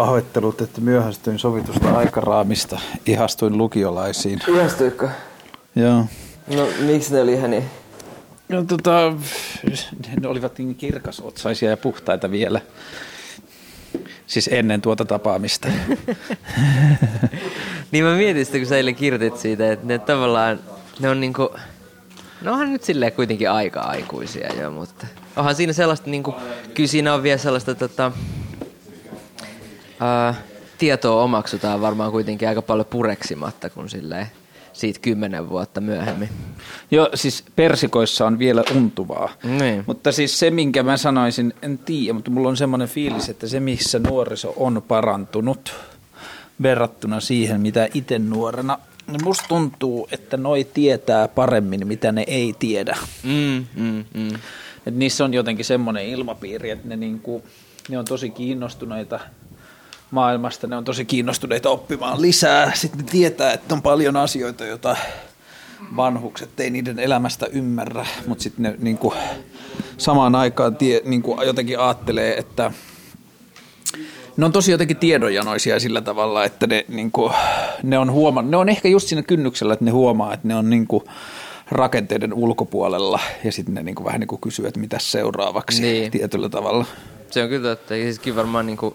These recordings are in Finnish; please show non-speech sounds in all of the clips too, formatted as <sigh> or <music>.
Pahoittelut, että myöhästyin sovitusta aikaraamista. Ihastuin lukiolaisiin. Ihastuiko? Joo. No miksi ne oli ihan niin? No tota, ne olivat niin kirkasotsaisia ja puhtaita vielä. Siis ennen tuota tapaamista. <laughs> niin mä mietin sitä, kun sä eilen kirjoitit siitä, että ne tavallaan, ne on niinku, ne onhan nyt silleen kuitenkin aika aikuisia jo, mutta onhan siinä sellaista niinku, kyllä siinä on vielä sellaista tota, ää, tietoa omaksutaan varmaan kuitenkin aika paljon pureksimatta kuin silleen siitä kymmenen vuotta myöhemmin. Joo, siis persikoissa on vielä untuvaa. Niin. Mutta siis se, minkä mä sanoisin, en tiedä, mutta mulla on semmoinen fiilis, että se, missä nuoriso on parantunut verrattuna siihen, mitä itse nuorena, niin musta tuntuu, että noi tietää paremmin, mitä ne ei tiedä. Mm, mm, mm. Et niissä on jotenkin semmoinen ilmapiiri, että ne, niinku, ne on tosi kiinnostuneita – maailmasta. Ne on tosi kiinnostuneita oppimaan lisää. Sitten ne tietää, että on paljon asioita, joita vanhukset ei niiden elämästä ymmärrä, mutta sitten ne niin kuin, samaan aikaan tie, niin kuin, jotenkin ajattelee, että ne on tosi jotenkin tiedonjanoisia sillä tavalla, että ne, niin kuin, ne on huoma- ne on ehkä just siinä kynnyksellä, että ne huomaa, että ne on niin kuin, rakenteiden ulkopuolella ja sitten ne niin kuin, vähän niin kuin kysyy, että mitä seuraavaksi niin. tietyllä tavalla. Se on kyllä. Ja siis varmaan niin kuin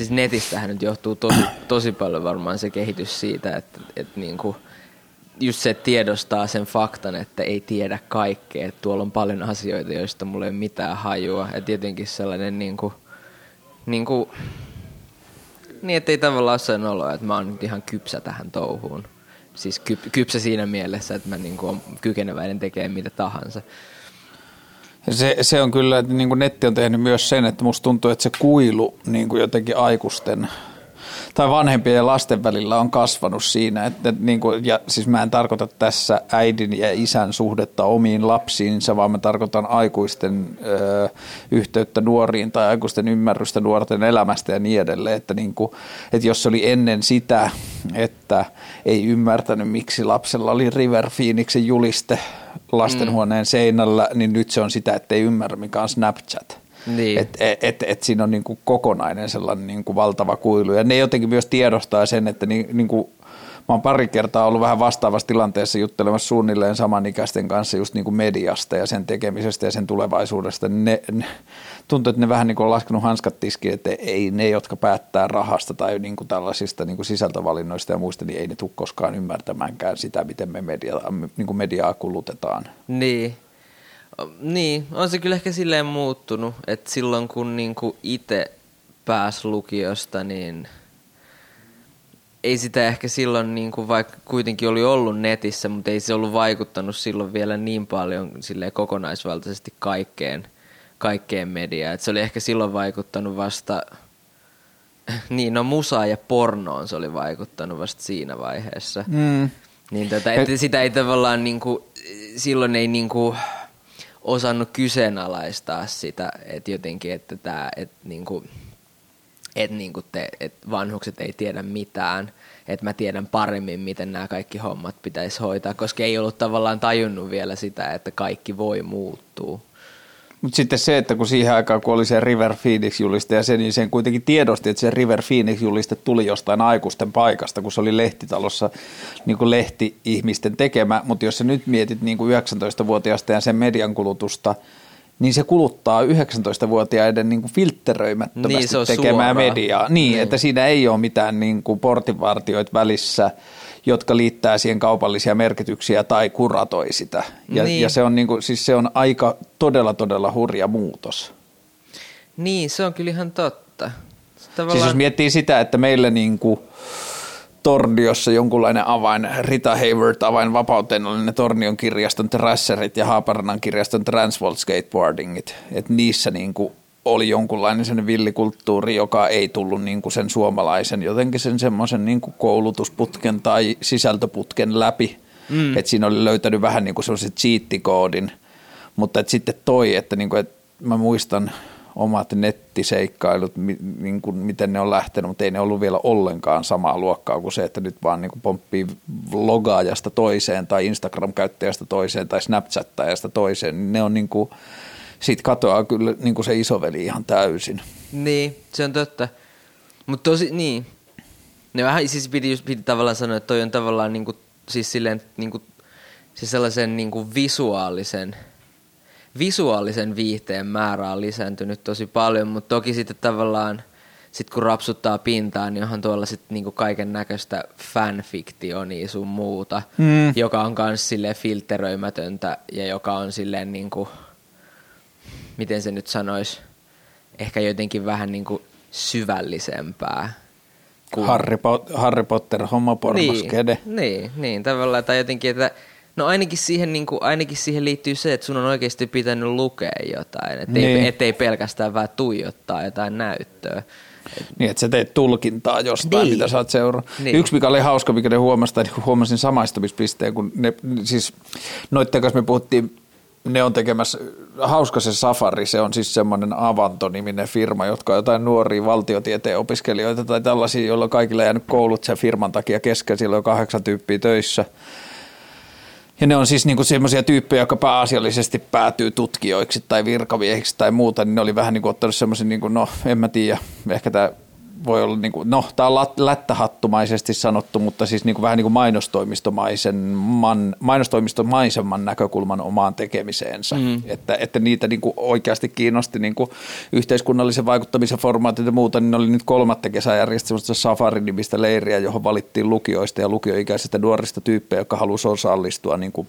siis netistähän nyt johtuu tosi, tosi paljon varmaan se kehitys siitä, että, että niin kuin, just se tiedostaa sen faktan, että ei tiedä kaikkea, että tuolla on paljon asioita, joista mulla ei ole mitään hajua. Ja tietenkin sellainen niin kuin, niin kuin, niin ettei tavallaan ole sen olo, että mä oon nyt ihan kypsä tähän touhuun. Siis kyp, kypsä siinä mielessä, että mä niin kuin kykeneväinen tekemään mitä tahansa. Se, se on kyllä, että niin kuin netti on tehnyt myös sen, että musta tuntuu, että se kuilu niin kuin jotenkin aikuisten tai vanhempien ja lasten välillä on kasvanut siinä, että niin kuin, ja siis mä en tarkoita tässä äidin ja isän suhdetta omiin lapsiinsa, vaan mä tarkoitan aikuisten ö, yhteyttä nuoriin tai aikuisten ymmärrystä nuorten elämästä ja niin edelleen, että, niin kuin, että jos oli ennen sitä, että ei ymmärtänyt miksi lapsella oli River Phoenixin juliste lastenhuoneen mm. seinällä, niin nyt se on sitä, että ei ymmärrä mikä on Snapchat. Niin. Et, et, et siinä on niin kuin kokonainen sellainen niin kuin valtava kuilu. Ja ne jotenkin myös tiedostaa sen, että niin, niin kuin, mä oon pari kertaa ollut vähän vastaavassa tilanteessa juttelemassa suunnilleen samanikäisten kanssa just niin kuin mediasta ja sen tekemisestä ja sen tulevaisuudesta. Ne, ne, tuntuu, että ne vähän niin kuin on laskenut hanskat tiskiin, että ei ne, jotka päättää rahasta tai niin kuin tällaisista niin kuin sisältövalinnoista ja muista, niin ei ne tule koskaan ymmärtämäänkään sitä, miten me media, niin kuin mediaa kulutetaan. Niin. Niin, on se kyllä ehkä silleen muuttunut, että silloin kun niinku itse pääsi lukiosta, niin ei sitä ehkä silloin, niinku, vaikka kuitenkin oli ollut netissä, mutta ei se ollut vaikuttanut silloin vielä niin paljon silleen kokonaisvaltaisesti kaikkeen, kaikkeen mediaan. Et se oli ehkä silloin vaikuttanut vasta, <laughs> niin no musaa ja pornoon se oli vaikuttanut vasta siinä vaiheessa. Mm. Niin tota, että sitä ei tavallaan niinku, silloin ei niinku, osannut kyseenalaistaa sitä, että jotenkin, että tämä, että niinku, että niinku te, että vanhukset ei tiedä mitään, että mä tiedän paremmin, miten nämä kaikki hommat pitäisi hoitaa, koska ei ollut tavallaan tajunnut vielä sitä, että kaikki voi muuttua. Mutta sitten se, että kun siihen aikaan, kun oli se River Phoenix-juliste ja se, niin sen kuitenkin tiedosti, että se River Phoenix-juliste tuli jostain aikuisten paikasta, kun se oli lehtitalossa niin kuin lehti-ihmisten tekemä. Mutta jos sä nyt mietit niin kuin 19-vuotiaasta ja sen median kulutusta, niin se kuluttaa 19-vuotiaiden niin kuin filtteröimättömästi niin, tekemää suoraa. mediaa. Niin, niin, että siinä ei ole mitään niin kuin portinvartioita välissä – jotka liittää siihen kaupallisia merkityksiä tai kuratoi sitä. Ja, niin. ja se, on niinku, siis se on aika todella todella hurja muutos. Niin, se on kyllä ihan totta. Tavallaan... Siis jos miettii sitä, että meillä niinku Torniossa jonkunlainen avain, Rita Hayward avain vapauteen oli ne Tornion kirjaston Trasserit ja Haaparannan kirjaston Transworld Skateboardingit. että niissä niinku oli jonkunlainen sen villikulttuuri, joka ei tullut niin kuin sen suomalaisen, jotenkin sen semmoisen niin kuin koulutusputken tai sisältöputken läpi. Mm. Että siinä oli löytänyt vähän niin kuin semmoisen cheat-koodin, mutta että sitten toi, että, niin kuin, että mä muistan omat nettiseikkailut, niin kuin, miten ne on lähtenyt, mutta ei ne ollut vielä ollenkaan samaa luokkaa kuin se, että nyt vaan niin kuin pomppii vlogaajasta toiseen tai Instagram-käyttäjästä toiseen tai Snapchattajasta toiseen. Ne on niin kuin, siitä katoaa kyllä niin kuin se isoveli ihan täysin. Niin, se on totta. Mutta tosi, niin. Ne vähän siis piti, just, piti tavallaan sanoa, että toi on tavallaan niinku, siis silleen, niinku, siis sellaisen niinku visuaalisen, visuaalisen viihteen määrä on lisääntynyt tosi paljon, mutta toki sitten tavallaan, sit kun rapsuttaa pintaan, niin onhan tuolla sitten niinku kaiken näköistä fanfiktionia sun muuta, mm. joka on myös silleen filteröimätöntä ja joka on silleen niinku, miten se nyt sanois, ehkä jotenkin vähän niinku syvällisempää. Kuin... Harry, po- Harry Potter homopornoskede. Niin, niin, niin, tavallaan, tai jotenkin, että No ainakin siihen, niin kuin, ainakin siihen liittyy se, että sun on oikeasti pitänyt lukea jotain, ettei, niin. ettei pelkästään vaan tuijottaa jotain näyttöä. Niin, että sä teet tulkintaa jostain, niin. mitä sä oot seuraa. Niin. Yksi, mikä oli hauska, mikä ne huomasi, tai huomasin samaistumispisteen, kun ne, siis noitten kanssa me puhuttiin, ne on tekemässä, hauska se Safari, se on siis semmoinen Avanto-niminen firma, jotka on jotain nuoria valtiotieteen opiskelijoita tai tällaisia, joilla on kaikilla jäänyt koulut sen firman takia kesken, siellä on kahdeksan tyyppiä töissä – ja ne on siis niinku semmoisia tyyppejä, jotka pääasiallisesti päätyy tutkijoiksi tai virkamiehiksi tai muuta, niin ne oli vähän niinku ottanut semmoisen, niinku, no en mä tiedä, ehkä tämä voi olla, niin kuin, no tämä on lättähattumaisesti sanottu, mutta siis niin kuin, vähän niin kuin mainostoimistomaisen, man, mainostoimistomaisemman näkökulman omaan tekemiseensä. Mm. Että, että niitä niin kuin oikeasti kiinnosti niin kuin yhteiskunnallisen vaikuttamisen formaatit ja muuta, niin ne oli nyt kolmatta kesää järjestämässä Safari-nimistä leiriä, johon valittiin lukioista ja lukioikäisistä nuorista tyyppejä, jotka halusivat osallistua niin kuin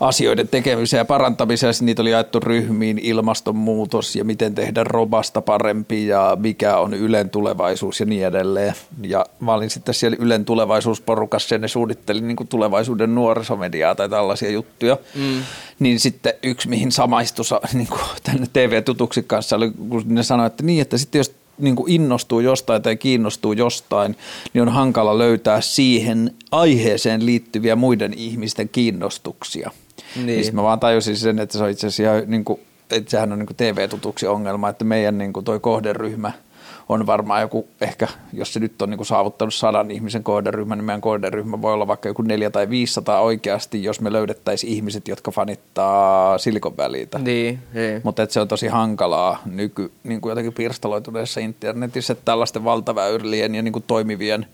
asioiden tekemiseen ja parantamiseen. Niitä oli jaettu ryhmiin ilmastonmuutos ja miten tehdä robasta parempi ja mikä on Ylen tulevaisuus ja niin edelleen. Ja mä olin sitten siellä Ylen tulevaisuusporukassa ja ne suunnitteli niin kuin tulevaisuuden nuorisomediaa tai tällaisia juttuja. Mm. Niin sitten yksi, mihin samaistui <laughs> niin kuin tänne TV-tutuksi kanssa, oli, kun ne sanoi, että niin, että sitten jos niin kuin innostuu jostain tai kiinnostuu jostain, niin on hankala löytää siihen aiheeseen liittyviä muiden ihmisten kiinnostuksia. Niin. niin mä vaan tajusin sen, että se on itse asiassa niin kuin, että sehän on niin TV-tutuksi ongelma, että meidän niin kuin toi kohderyhmä – on varmaan joku, ehkä jos se nyt on niin kuin saavuttanut sadan ihmisen kohderyhmä, niin meidän kohderyhmä voi olla vaikka joku neljä tai 500 oikeasti, jos me löydettäisiin ihmiset, jotka fanittaa Silikon välitä. Niin, niin. Mutta se on tosi hankalaa nyky, niin kuin jotenkin pirstaloituneessa internetissä, että tällaisten valtaväyrien ja niin kuin toimivien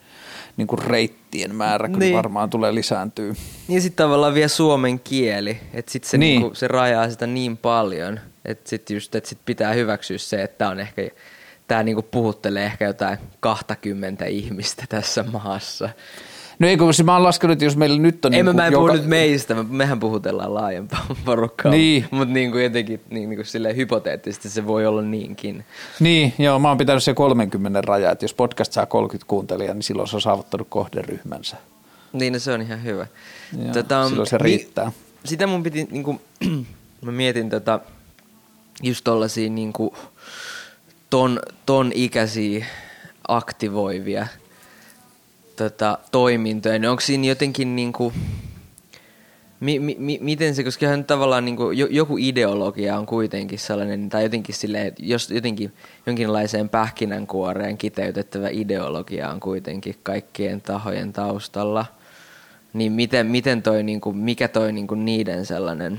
niin kuin reittien määrä kyllä niin. varmaan tulee lisääntyä. Niin sitten tavallaan vielä suomen kieli, että sitten se, niin. niinku, se rajaa sitä niin paljon, että sitten just, että sit pitää hyväksyä se, että on ehkä tämä niinku puhuttelee ehkä jotain 20 ihmistä tässä maassa. No ei, kun mä oon laskenut, että jos meillä nyt on... Ei niin mä, en joka... puhu nyt meistä, mehän puhutellaan laajempaa <laughs> porukkaa. Niin. Mutta niin kuin jotenkin niin, niin kuin silleen hypoteettisesti se voi olla niinkin. Niin, joo, mä oon pitänyt se 30 rajaa, että jos podcast saa 30 kuuntelijaa, niin silloin se on saavuttanut kohderyhmänsä. Niin, no se on ihan hyvä. Joo, tota, silloin se riittää. Mi- sitä mun piti, niin kuin, <clears throat> mä mietin tota, just tollasia niin kuin, ton, ton ikäisiä aktivoivia tota, toimintoja, niin onko siinä jotenkin niinku, mi, mi, miten se, koska ihan tavallaan niinku, joku ideologia on kuitenkin sellainen, tai jotenkin sille, jos jotenkin jonkinlaiseen pähkinänkuoreen kiteytettävä ideologia on kuitenkin kaikkien tahojen taustalla, niin miten, miten toi, niinku, mikä toi niinku niiden sellainen,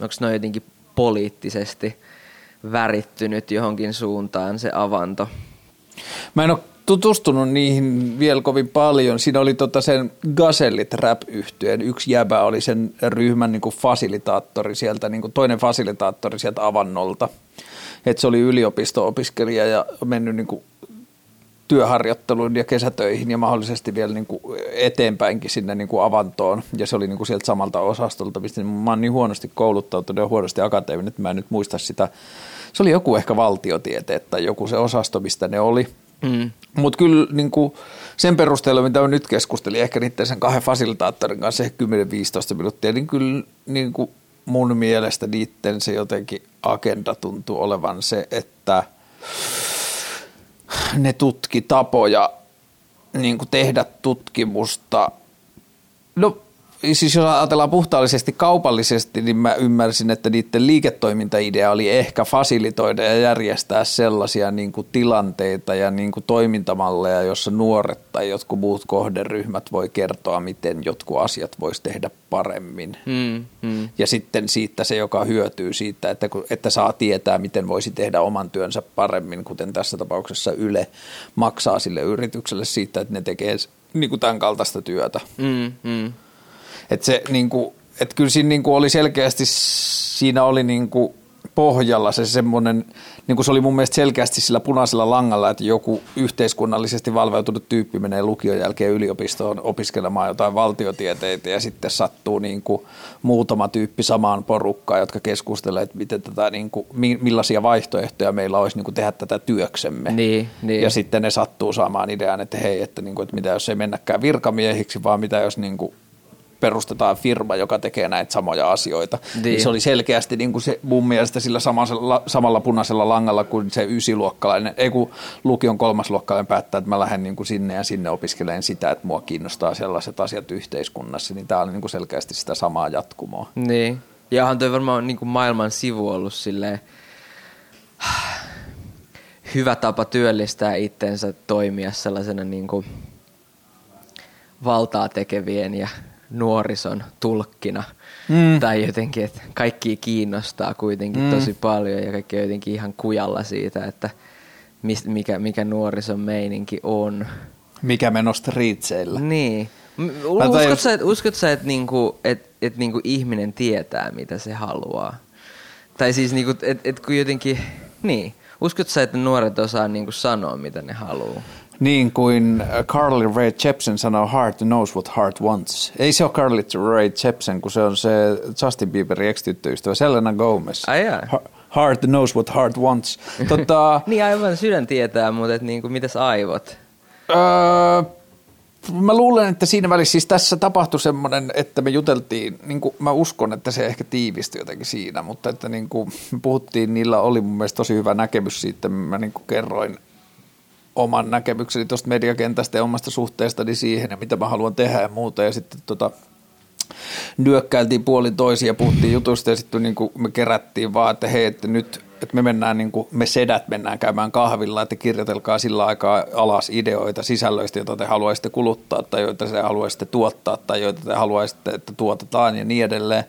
onko ne jotenkin poliittisesti – värittynyt johonkin suuntaan se avanto. Mä en ole tutustunut niihin vielä kovin paljon. Siinä oli tota sen Gazellit rap yhtyeen yksi jäbä oli sen ryhmän niin kuin fasilitaattori sieltä, niin kuin toinen fasilitaattori sieltä Avannolta. Et se oli yliopisto-opiskelija ja mennyt niin kuin työharjoitteluun ja kesätöihin ja mahdollisesti vielä niin kuin eteenpäinkin sinne niin kuin avantoon. Ja se oli niin kuin sieltä samalta osastolta, mistä mä oon niin huonosti kouluttautunut ja huonosti akateeminen, että mä en nyt muista sitä. Se oli joku ehkä valtiotieteet tai joku se osasto, mistä ne oli. Mm. Mutta kyllä niin kuin sen perusteella, mitä nyt keskustelin, ehkä niiden sen kahden fasilitaattorin kanssa ehkä 10-15 minuuttia, niin kyllä niin kuin mun mielestä niiden se jotenkin agenda tuntuu olevan se, että – ne tutki tapoja niin kuin tehdä tutkimusta. No siis jos ajatellaan puhtaallisesti kaupallisesti, niin mä ymmärsin, että niiden liiketoimintaidea oli ehkä fasilitoida ja järjestää sellaisia niin kuin tilanteita ja niin kuin toimintamalleja, jossa nuoret tai jotkut muut kohderyhmät voi kertoa, miten jotkut asiat voisi tehdä paremmin. Mm, mm. Ja sitten siitä se, joka hyötyy siitä, että, että saa tietää, miten voisi tehdä oman työnsä paremmin, kuten tässä tapauksessa Yle maksaa sille yritykselle siitä, että ne tekee niin kuin tämän kaltaista työtä. Mm, mm. Että se niin kuin, että kyllä siinä niin kuin oli selkeästi, siinä oli niin kuin pohjalla se semmoinen, niin kuin se oli mun mielestä selkeästi sillä punaisella langalla, että joku yhteiskunnallisesti valveutunut tyyppi menee lukion jälkeen yliopistoon opiskelemaan jotain valtiotieteitä ja sitten sattuu niin kuin muutama tyyppi samaan porukkaan, jotka keskustelee, että miten tätä, niin kuin, millaisia vaihtoehtoja meillä olisi niin kuin tehdä tätä työksemme. Niin, niin. Ja sitten ne sattuu saamaan idean, että hei, että, niin kuin, että mitä jos ei mennäkään virkamiehiksi, vaan mitä jos niin kuin perustetaan firma, joka tekee näitä samoja asioita. Niin. niin se oli selkeästi niin kuin se mun mielestä sillä samalla, samalla punaisella langalla kuin se ysiluokkalainen, ei kun lukion kolmasluokkalainen päättää, että mä lähden niin kuin sinne ja sinne opiskelen sitä, että mua kiinnostaa sellaiset asiat yhteiskunnassa, niin tämä oli niin kuin selkeästi sitä samaa jatkumoa. Niin, ja onhan toi varmaan niin kuin maailman sivu ollut silleen, <sighs> hyvä tapa työllistää itsensä toimia sellaisena niin kuin valtaa tekevien ja nuorison tulkkina. Mm. Tai jotenkin, että kaikki kiinnostaa kuitenkin mm. tosi paljon ja kaikki on jotenkin ihan kujalla siitä, että mist, mikä, mikä nuorison meininki on. Mikä menosta riitseillä. Niin. Uskotko sä, että, uskot sä, että, niinku, et, et niinku ihminen tietää, mitä se haluaa? Tai siis, niinku, että et kun jotenkin, niin. Uskotko sä, että nuoret osaa niinku sanoa, mitä ne haluaa? Niin kuin Carly Rae Jepsen sanoo, heart knows what heart wants. Ei se ole Carly Rae Jepsen, kun se on se Justin Bieberin ex-tyttöystävä Selena Gomez. Ai jaa. Heart knows what heart wants. Tota, <laughs> niin aivan sydän tietää, mutta et niinku, mitäs aivot? Öö, mä luulen, että siinä välissä siis tässä tapahtui semmoinen, että me juteltiin, niin kuin mä uskon, että se ehkä tiivistyi jotenkin siinä, mutta että niin kuin me puhuttiin, niillä oli mun mielestä tosi hyvä näkemys siitä, mä niin kuin kerroin oman näkemykseni tuosta mediakentästä ja omasta suhteestani siihen ja mitä mä haluan tehdä ja muuta. Ja sitten tota, nyökkäiltiin puolin toisia ja puhuttiin jutusta ja sitten niin kuin me kerättiin vaan, että hei, että nyt että me mennään niin kuin, me sedät mennään käymään kahvilla, että kirjoitelkaa sillä aikaa alas ideoita sisällöistä, joita te haluaisitte kuluttaa tai joita te haluaisitte tuottaa tai joita te haluaisitte, että tuotetaan ja niin edelleen.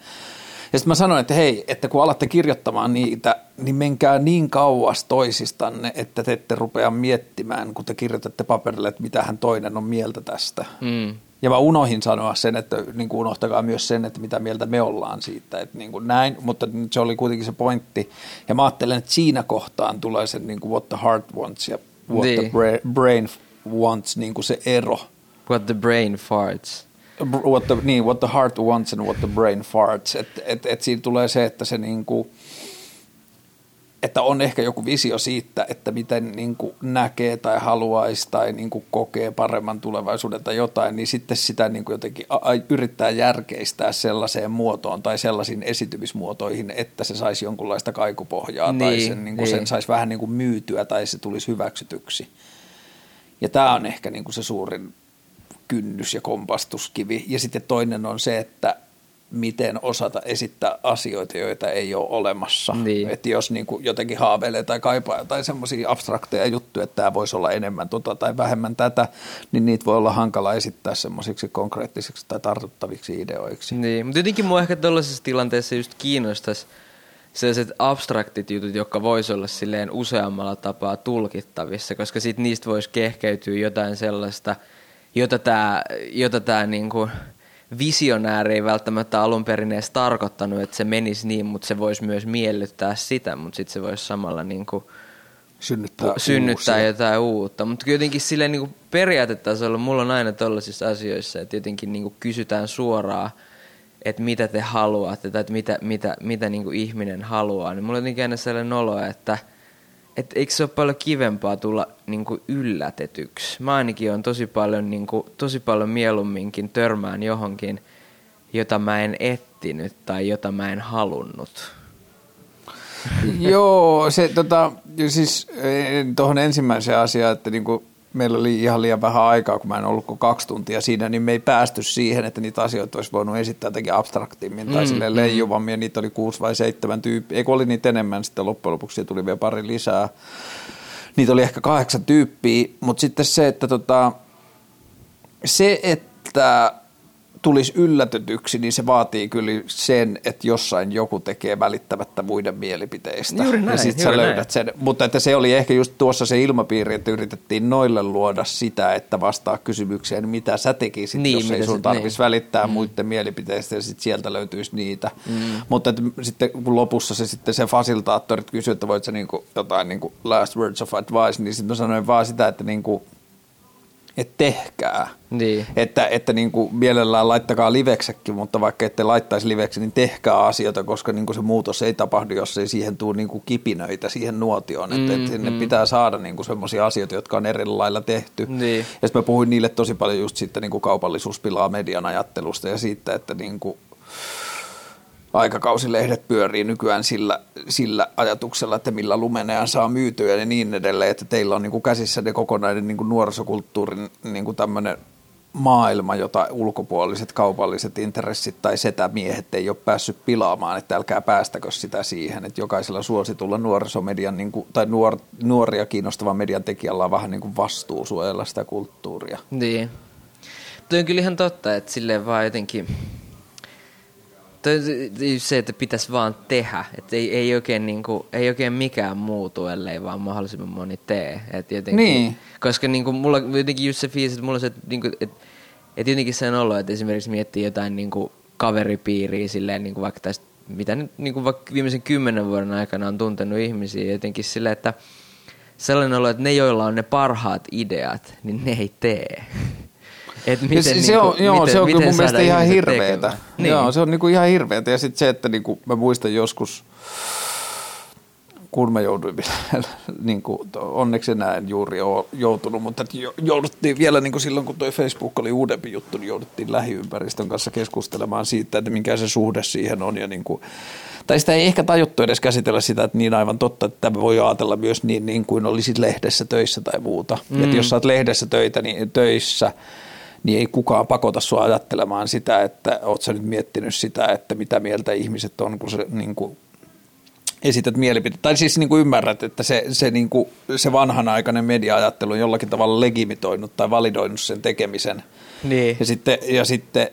Ja sitten mä sanoin, että hei, että kun alatte kirjoittamaan niitä, niin menkää niin kauas toisistanne, että te ette rupea miettimään, kun te kirjoitatte paperille, että mitähän toinen on mieltä tästä. Mm. Ja mä unohin sanoa sen, että niin kuin unohtakaa myös sen, että mitä mieltä me ollaan siitä. Että niin kuin näin, mutta se oli kuitenkin se pointti. Ja mä ajattelen, että siinä kohtaan tulee se niin kuin what the heart wants ja what niin. the brain wants, niin kuin se ero. What the brain farts what the, niin, what the heart wants and what the brain farts. Että et, et siinä tulee se, että se niinku, että on ehkä joku visio siitä, että miten niin kuin näkee tai haluaisi tai niin kuin kokee paremman tulevaisuuden tai jotain, niin sitten sitä niin kuin jotenkin yrittää järkeistää sellaiseen muotoon tai sellaisiin esitymismuotoihin, että se saisi jonkunlaista kaikupohjaa niin, tai sen, niin kuin niin. sen saisi vähän niin kuin myytyä tai se tulisi hyväksytyksi. Ja tämä on ehkä niin kuin se suurin kynnys ja kompastuskivi. Ja sitten toinen on se, että miten osata esittää asioita, joita ei ole olemassa. Niin. Että jos niin kuin jotenkin haaveilee tai kaipaa jotain semmoisia abstrakteja juttuja, että tämä voisi olla enemmän tota tai vähemmän tätä, niin niitä voi olla hankala esittää semmoisiksi konkreettisiksi tai tartuttaviksi ideoiksi. Niin, mutta jotenkin mua ehkä tällaisessa tilanteessa just kiinnostaisi sellaiset abstraktit jutut, jotka voisi olla silleen useammalla tapaa tulkittavissa, koska sitten niistä voisi kehkeytyä jotain sellaista – jota tämä jota tää niinku visionääri ei välttämättä alun perin edes tarkoittanut, että se menisi niin, mutta se voisi myös miellyttää sitä, mutta sitten se voisi samalla niinku synnyttää, synnyttää jotain uutta. Mutta jotenkin sille niinku periaatetasolla mulla on aina tällaisissa asioissa, että jotenkin niinku kysytään suoraan, että mitä te haluatte tai että mitä, mitä, mitä niinku ihminen haluaa. Niin mulla on jotenkin aina sellainen olo, että – et eikö se ole paljon kivempaa tulla niin kuin yllätetyksi? Mä ainakin on tosi paljon, niin kuin, tosi paljon mieluumminkin törmään johonkin, jota mä en ettinyt tai jota mä en halunnut. <laughs> Joo, se tota, siis eh, tuohon ensimmäiseen asiaan, että niinku, meillä oli ihan liian vähän aikaa, kun mä en ollut kuin kaksi tuntia siinä, niin me ei päästy siihen, että niitä asioita olisi voinut esittää jotenkin abstraktimmin tai mm, silleen leijuvammin, ja niitä oli kuusi vai seitsemän tyyppiä, eikö oli niitä enemmän sitten loppujen lopuksi, tuli vielä pari lisää. Niitä oli ehkä kahdeksan tyyppiä, mutta sitten se, että tota, se, että tulisi yllätetyksi, niin se vaatii kyllä sen, että jossain joku tekee välittämättä muiden mielipiteistä. Juuri näin, ja sitten sä löydät näin. sen. Mutta että se oli ehkä just tuossa se ilmapiiri, että yritettiin noille luoda sitä, että vastaa kysymykseen, mitä sä tekisit, niin, jos ei sun tarvitsisi niin. välittää mm. muiden mielipiteistä ja sitten sieltä löytyisi niitä. Mm. Mutta että sitten kun lopussa se sitten se fasilitaattorit kysyivät, että voit sä niinku jotain niinku last words of advice, niin sitten sanoin vaan sitä, että niinku, että tehkää. Niin. Että, että niin kuin mielellään laittakaa liveksekin, mutta vaikka ette laittaisi liveksi, niin tehkää asioita, koska niin kuin se muutos ei tapahdu, jos ei siihen tule niin kuin kipinöitä siihen nuotioon. Mm, että, että sinne mm. pitää saada niin kuin sellaisia asioita, jotka on eri lailla tehty. Niin. Ja sitten mä puhuin niille tosi paljon just sitten niin kuin kaupallisuus pilaa median ajattelusta ja siitä, että niin kuin, aikakausilehdet pyörii nykyään sillä, sillä ajatuksella, että millä lumeneen saa myytyä ja niin edelleen, että teillä on niin kuin käsissä ne kokonainen niin kuin nuorisokulttuurin niin kuin tämmöinen maailma, jota ulkopuoliset kaupalliset intressit tai setämiehet ei ole päässyt pilaamaan, että älkää päästäkö sitä siihen, että jokaisella suositulla nuorisomedian niin kuin, tai nuor, nuoria kiinnostavan median tekijällä on vähän niin kuin vastuu suojella sitä kulttuuria. Niin. Tuo on kyllä ihan totta, että silleen vaan jotenkin se, että pitäisi vaan tehdä, että ei, ei, oikein, niin kuin, ei oikein mikään muutu, ellei vaan mahdollisimman moni tee. Et jotenkin, niin. Koska niin kuin, mulla jotenkin just se fiilis, että mulla se, että, niin kuin, että, että jotenkin sen olo, että esimerkiksi miettii jotain niin kuin kaveripiiriä silleen, niin kuin vaikka tästä, mitä nyt niin kuin vaikka viimeisen kymmenen vuoden aikana on tuntenut ihmisiä, jotenkin silleen, että sellainen olo, että ne, joilla on ne parhaat ideat, niin ne ei tee. Et miten, se, niin on, joo, miten, se on kyllä mun mielestä ihan hirveetä. Niin. Joo, se on niinku ihan hirveetä. Ja sitten se, että niinku, mä muistan joskus, kun mä jouduin vielä, <laughs> niin kuin, onneksi enää en juuri ole joutunut, mutta jouduttiin vielä niin kuin silloin, kun tuo Facebook oli uudempi juttu, niin jouduttiin lähiympäristön kanssa keskustelemaan siitä, että mikä se suhde siihen on. Ja niin kuin, tai sitä ei ehkä tajuttu edes käsitellä sitä, että niin aivan totta, että tämä voi ajatella myös niin, niin kuin olisit lehdessä töissä tai muuta. Mm. Että jos sä oot lehdessä töitä, niin töissä – niin ei kukaan pakota sua ajattelemaan sitä, että oot sä nyt miettinyt sitä, että mitä mieltä ihmiset on, kun se niin kuin esität mielipiteet. Tai siis niin kuin ymmärrät, että se, se, niin kuin, se vanhanaikainen media-ajattelu on jollakin tavalla legimitoinut tai validoinut sen tekemisen. Niin. Ja sitten, ja sitten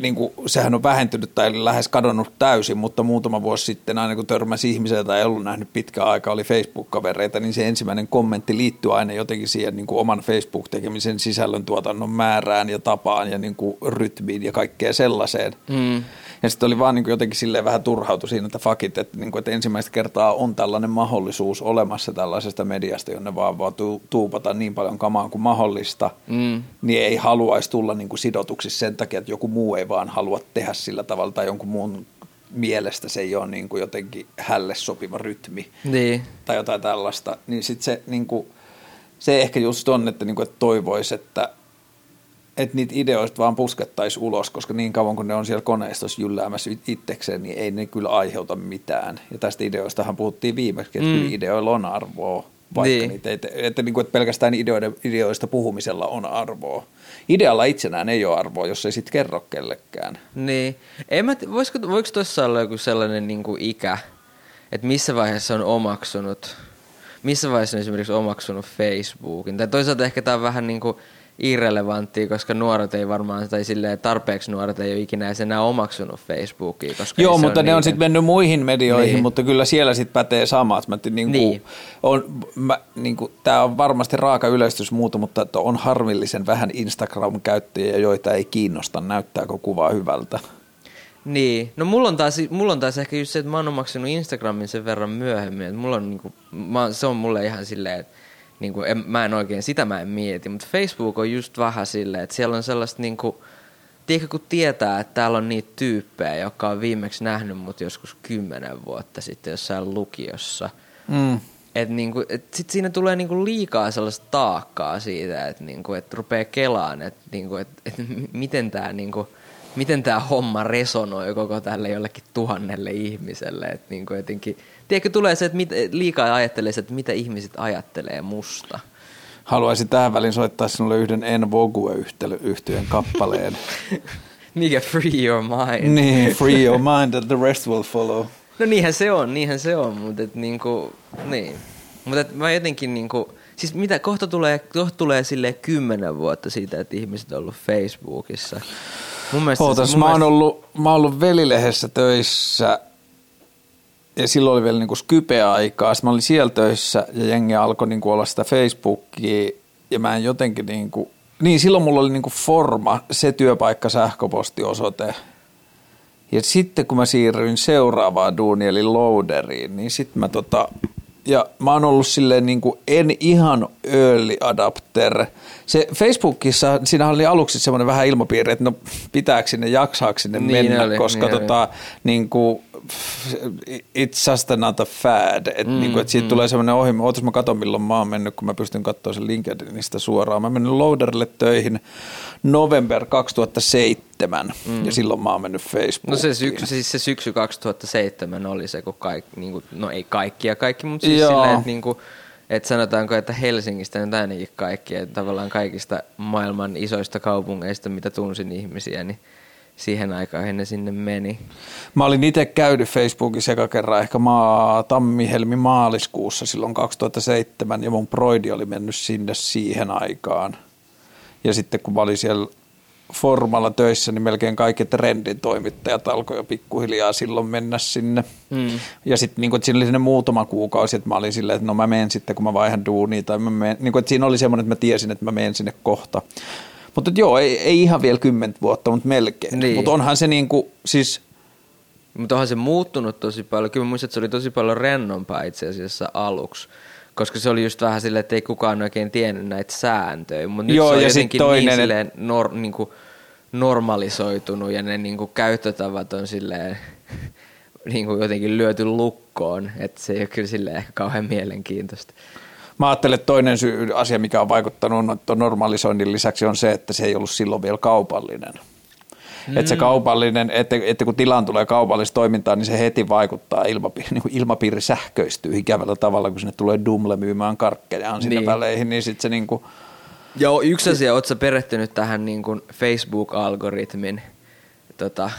niin kuin, sehän on vähentynyt tai lähes kadonnut täysin, mutta muutama vuosi sitten aina kun törmäsi ihmisiä jota ei ollut nähnyt pitkään aikaa, oli Facebook-kavereita, niin se ensimmäinen kommentti liittyy aina jotenkin siihen niin kuin oman Facebook-tekemisen sisällön tuotannon määrään ja tapaan ja niin kuin rytmiin ja kaikkea sellaiseen. Mm. Ja sitten oli vaan niin kuin jotenkin silleen vähän turhautu siinä, että fakit, että, niin kuin, että ensimmäistä kertaa on tällainen mahdollisuus olemassa tällaisesta mediasta, jonne vaan vaan tuupata niin paljon kamaa kuin mahdollista, mm. niin ei haluaisi tulla niin kuin sidotuksi sen takia, että joku muu ei vaan halua tehdä sillä tavalla tai jonkun muun mielestä se ei ole niin kuin jotenkin hälle sopiva rytmi niin. tai jotain tällaista, niin sitten se, niin kuin, se ehkä just on, että, niin kuin, että toivoisi, että että niitä ideoista vaan puskettaisiin ulos, koska niin kauan kun ne on siellä koneistossa jylläämässä itsekseen, niin ei ne kyllä aiheuta mitään. Ja tästä ideoistahan puhuttiin viimeksi, että mm. ideoilla on arvoa, vaikka niin. niitä että, että, niin kuin, että pelkästään ideoiden, ideoista puhumisella on arvoa. Idealla itsenään ei ole arvoa, jos ei sitten kerro kellekään. Niin. Ei mä, voisiko, voiko tuossa olla joku sellainen niin kuin ikä, että missä vaiheessa on omaksunut, missä vaiheessa on esimerkiksi omaksunut Facebookin? Tai toisaalta ehkä tämä on vähän niin kuin irrelevanttia, koska nuoret ei varmaan, tai silleen tarpeeksi nuoret ei ole ikinä edes enää omaksunut Facebookia. Koska Joo, mutta ne niitä. on sitten mennyt muihin medioihin, niin. mutta kyllä siellä sitten pätee samat. Mä, niin niin. On, mä, niin kuin, tämä on varmasti raaka yleistys muuta, mutta että on harmillisen vähän Instagram-käyttäjiä, joita ei kiinnosta, näyttääkö kuvaa hyvältä. Niin, no mulla on, taas, mulla on taas ehkä just se, että mä oon omaksunut Instagramin sen verran myöhemmin, että mulla on, niin kuin, mä, se on mulle ihan silleen, että niin kuin, en, mä en oikein, sitä mä en mieti, mutta Facebook on just vähän silleen, että siellä on sellaista niin kuin, tiedätkö, kun tietää, että täällä on niitä tyyppejä, jotka on viimeksi nähnyt mut joskus kymmenen vuotta sitten jossain lukiossa. Mm. Että niinku, et sit siinä tulee niinku liikaa sellaista taakkaa siitä, että niinku, et rupeaa kelaan, että niinku, et, et miten tämä niinku, miten tää homma resonoi koko tälle jollekin tuhannelle ihmiselle. Että niinku jotenkin, Tiedätkö, tulee se, että mit, liikaa ajattelee että mitä ihmiset ajattelee musta. Haluaisin tähän väliin soittaa sinulle yhden En Vogue yhtyeen kappaleen. <laughs> Mikä Free Your Mind? niin, Free Your Mind and the rest will follow. No niinhän se on, niinhän se on, mutta et niinku, niin. Mutta mä jotenkin niinku, siis mitä, kohta tulee, kohta tulee silleen kymmenen vuotta siitä, että ihmiset on ollut Facebookissa. Mun mielestä, Ootas, mun mä, oon ollut, mä oon ollut velilehdessä töissä ja silloin oli vielä niin Skype-aikaa. Sitten mä olin siellä töissä ja jengi alkoi niin olla sitä Facebookia ja mä en jotenkin niin kuin, niin silloin mulla oli niin kuin forma, se työpaikka, sähköpostiosoite. Ja sitten kun mä siirryin seuraavaan duuniin eli loaderiin, niin sitten mä tota, ja mä oon ollut silleen niin kuin en ihan early adapter. Se Facebookissa, siinä oli aluksi semmoinen vähän ilmapiiri, että no pitääkö sinne, jaksaako sinne niin mennä, oli, koska niin tota, niin kuin, it's just another fad. Että mm, niin kuin, että siitä mm. tulee semmoinen ohi. Ootas mä katon milloin mä oon mennyt, kun mä pystyn katsoa sen LinkedInistä suoraan. Mä menin Loaderille töihin november 2007 mm. ja silloin mä oon mennyt Facebookiin. No se syksy, siis se syksy 2007 oli se, kun kaikki, niin kuin, no ei kaikki ja kaikki, mutta siis Joo. silleen, että niin kuin, että sanotaanko, että Helsingistä nyt ainakin kaikki, että tavallaan kaikista maailman isoista kaupungeista, mitä tunsin ihmisiä, niin siihen aikaan ne sinne meni. Mä olin itse käynyt Facebookissa eka kerran ehkä maa, tammi-helmi maaliskuussa silloin 2007 ja mun proidi oli mennyt sinne siihen aikaan. Ja sitten kun mä olin siellä formalla töissä, niin melkein kaikki trendin toimittajat alkoi jo pikkuhiljaa silloin mennä sinne. Mm. Ja sitten niin siinä oli sinne muutama kuukausi, että mä olin silleen, että no mä menen sitten, kun mä vaihan duunia. Tai mä menen, niin kuin, että siinä oli semmoinen, että mä tiesin, että mä menen sinne kohta. Mutta joo, ei, ei ihan vielä kymmentä vuotta, mutta melkein. Niin. Mutta onhan se niin kuin, siis... Mutta onhan se muuttunut tosi paljon. Kyllä mä muistan, että se oli tosi paljon rennompaa itse asiassa aluksi koska se oli just vähän silleen, että ei kukaan oikein tiennyt näitä sääntöjä, mutta nyt Joo, se on ja jotenkin toinen, niin silleen nor, niin kuin normalisoitunut ja ne niin kuin käyttötavat on silleen <laughs> niin kuin jotenkin lyöty lukkoon, että se ei ole kyllä silleen kauhean mielenkiintoista. Mä ajattelen, että toinen syy, asia, mikä on vaikuttanut normalisoinnin lisäksi on se, että se ei ollut silloin vielä kaupallinen. Mm. Että se kaupallinen, että, että kun tilaan tulee kaupallista toimintaa, niin se heti vaikuttaa, ilmapiiri, <laughs> niin kuin ilmapiiri sähköistyy ikävällä tavalla, kun sinne tulee Dumle myymään karkkejaan sinne niin. väleihin, niin sitten se niin kuin... Joo, yksi asia, ootko perehtynyt tähän niin kuin Facebook-algoritmin tota,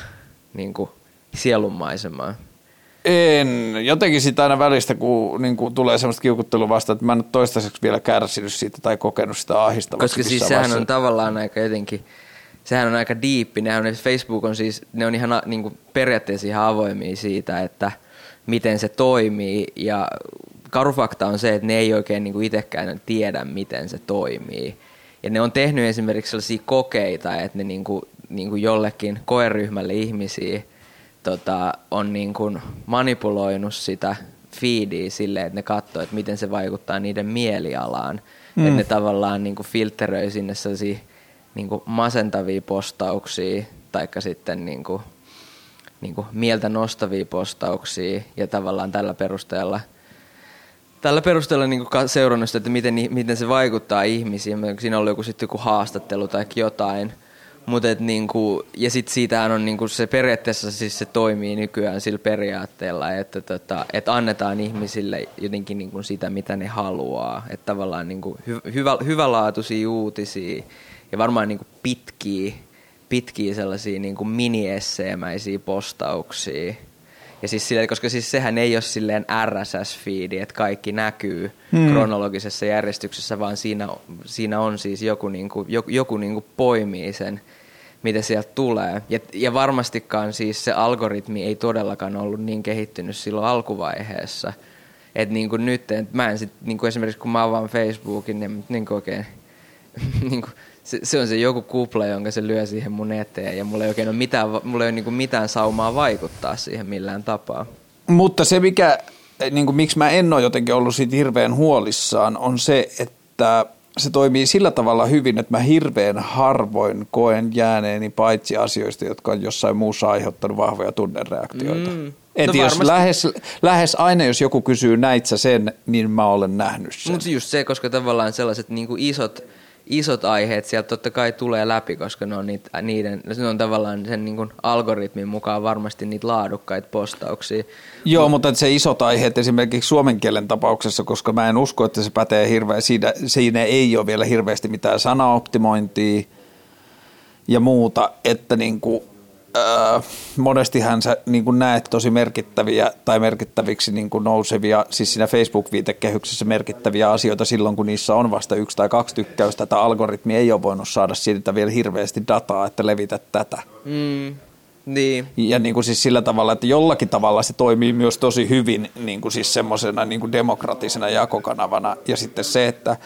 niin kuin sielunmaisemaan? En. Jotenkin sitä aina välistä, kun niin kuin tulee semmoista kiukuttelua vasta, että mä en ole toistaiseksi vielä kärsinyt siitä tai kokenut sitä ahistavaa. Koska siis sehän on tavallaan aika jotenkin sehän on aika diippi. Nehän on, Facebook on siis, ne on ihan niin kuin periaatteessa ihan avoimia siitä, että miten se toimii ja karufakta on se, että ne ei oikein niin kuin itsekään tiedä, miten se toimii. Ja ne on tehnyt esimerkiksi sellaisia kokeita, että ne niin kuin, niin kuin jollekin koeryhmälle ihmisiä tota, on niin kuin manipuloinut sitä feedia silleen, että ne katsoo, että miten se vaikuttaa niiden mielialaan. Mm. Että ne tavallaan niin kuin filteröi sinne sellaisia niin kuin masentavia postauksia tai sitten niin kuin, niin kuin mieltä nostavia postauksia ja tavallaan tällä perusteella tällä perusteella niin kuin seurannut sitä, että miten, miten se vaikuttaa ihmisiin. Siinä on ollut joku, sitten joku haastattelu tai jotain. Mut et niinku, ja sitten siitähän on niinku se periaatteessa siis se toimii nykyään sillä periaatteella, että tota, et annetaan ihmisille jotenkin niinku sitä, mitä ne haluaa. Että tavallaan niinku hy, hyvä, hyvälaatuisia uutisia ja varmaan niin kuin pitkiä, pitkiä sellaisia niin kuin mini-esseemäisiä postauksia. Ja siis silleen, koska siis sehän ei ole silleen RSS-fiidi, että kaikki näkyy hmm. kronologisessa järjestyksessä, vaan siinä, siinä on siis joku, niin kuin, joku, joku niin kuin poimii sen, mitä sieltä tulee. Ja, ja varmastikaan siis se algoritmi ei todellakaan ollut niin kehittynyt silloin alkuvaiheessa. Että niin kuin nyt, et mä en sit, niin kuin esimerkiksi kun mä avaan Facebookin, niin, niin kuin oikein <laughs> niin kuin, se, se on se joku kupla, jonka se lyö siihen mun eteen ja mulla ei oikein ole mitään, mulla ei ole niin mitään saumaa vaikuttaa siihen millään tapaa. Mutta se, mikä, niin kuin, miksi mä en ole jotenkin ollut siitä hirveän huolissaan, on se, että se toimii sillä tavalla hyvin, että mä hirveän harvoin koen jääneeni paitsi asioista, jotka on jossain muussa aiheuttanut vahvoja tunnereaktioita. Mm. Et no jos lähes, lähes aina, jos joku kysyy näitsä sen, niin mä olen nähnyt sen. Mutta just se, koska tavallaan sellaiset niin kuin isot isot aiheet sieltä totta kai tulee läpi, koska ne on, niitä, niiden, ne on tavallaan sen niin algoritmin mukaan varmasti niitä laadukkaita postauksia. Joo, Mut, mutta se isot aiheet esimerkiksi suomen kielen tapauksessa, koska mä en usko, että se pätee hirveän, siinä, siinä ei ole vielä hirveästi mitään sanaoptimointia ja muuta, että niin kuin, äh, monestihan sä niin kuin näet tosi merkittäviä tai merkittäviksi niin kuin nousevia, siis siinä Facebook-viitekehyksessä merkittäviä asioita silloin, kun niissä on vasta yksi tai kaksi tykkäystä. Tämä algoritmi ei ole voinut saada siitä vielä hirveästi dataa, että levitä tätä. Mm. Niin. Ja niin kuin siis sillä tavalla, että jollakin tavalla se toimii myös tosi hyvin niin kuin siis semmoisena niin kuin demokratisena jakokanavana. Ja sitten se, että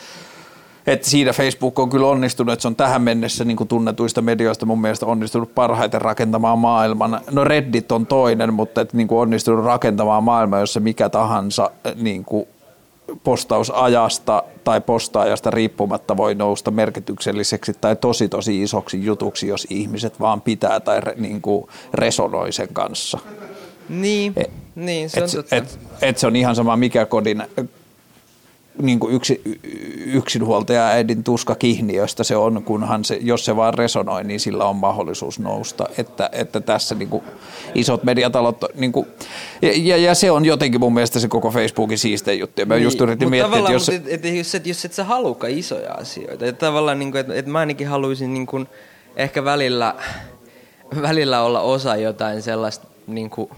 että siinä Facebook on kyllä onnistunut, että se on tähän mennessä niin kuin tunnetuista medioista mun mielestä onnistunut parhaiten rakentamaan maailman. No Reddit on toinen, mutta että niin kuin onnistunut rakentamaan maailman, jossa mikä tahansa niin kuin postausajasta tai postaajasta riippumatta voi nousta merkitykselliseksi tai tosi tosi isoksi jutuksi, jos ihmiset vaan pitää tai re, niin kuin resonoi sen kanssa. Niin, et, niin se on et, totta. Et, et se on ihan sama mikä kodin niin kuin yksi, yksinhuoltaja äidin tuska kihniöstä se on, kunhan se, jos se vaan resonoi, niin sillä on mahdollisuus nousta. Että, että tässä niin kuin isot mediatalot, niin kuin, ja, ja, se on jotenkin mun mielestä se koko Facebookin siistein juttu. Ja mä niin, just yritin miettiä, että jos... Et, et, jos, et, jos et sä haluka isoja asioita, että tavallaan, niin kuin, että, että mä ainakin haluaisin niin kuin, ehkä välillä, välillä olla osa jotain sellaista niin kuin,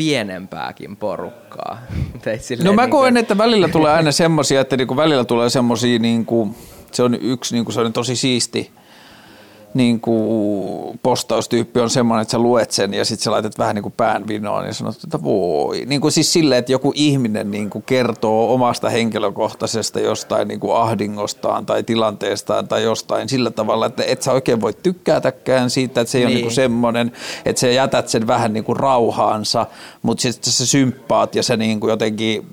pienempääkin porukkaa. <laughs> no mä niin koen, kuin... että välillä tulee aina semmoisia, että niinku välillä tulee semmoisia, niinku, se on yksi niinku, se on tosi siisti niin kuin postaustyyppi on semmoinen, että sä luet sen ja sitten sä laitat vähän niin kuin pään vinoon ja sanot, että voi. Niin kuin siis silleen, että joku ihminen niin kuin kertoo omasta henkilökohtaisesta jostain niin kuin ahdingostaan tai tilanteestaan tai jostain sillä tavalla, että et sä oikein voi tykkäätäkään siitä, että se ei niin. ole niin kuin semmoinen, että sä jätät sen vähän niin kuin rauhaansa, mutta sitten sä symppaat ja sä niin kuin jotenkin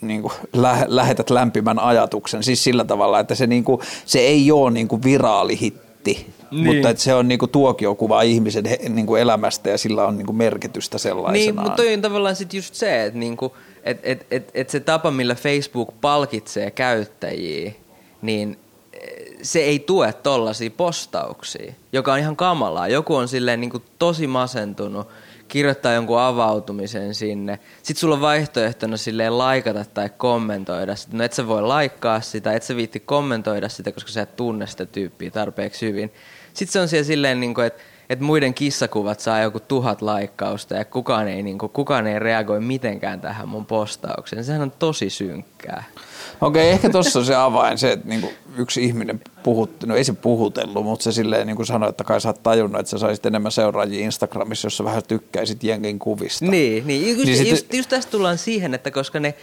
niin kuin lä- lähetät lämpimän ajatuksen, siis sillä tavalla, että se, niin kuin, se ei ole niin kuin viraalihitti netti, niin. mutta että se on niinku tuokiokuva ihmisen he, niinku elämästä ja sillä on niinku merkitystä sellaisenaan. Niin, mutta toi on tavallaan sit just se, että niinku, et, et, et, et se tapa, millä Facebook palkitsee käyttäjiä, niin eh, se ei tue tollaisia postauksia, joka on ihan kamalaa. Joku on silleen niinku tosi masentunut – kirjoittaa jonkun avautumisen sinne. Sitten sulla on vaihtoehtona silleen laikata tai kommentoida sitä. No et sä voi laikkaa sitä, et sä viitti kommentoida sitä, koska sä et tunne sitä tyyppiä tarpeeksi hyvin. Sitten se on siellä silleen, niin kuin, että että muiden kissakuvat saa joku tuhat laikkausta ja kukaan ei, niin kuin, kukaan ei reagoi mitenkään tähän mun postaukseen. Sehän on tosi synkkää. Okei, okay, ehkä tuossa on se avain, se, että niinku yksi ihminen puhutti, no ei se puhutellut, mutta se silleen niin kuin sanoi, että kai sä oot tajunnut, että sä saisit enemmän seuraajia Instagramissa, jos sä vähän tykkäisit jenkin kuvista. Niin, niin. Just, niin just, sit... just tästä tullaan siihen, että koska ne,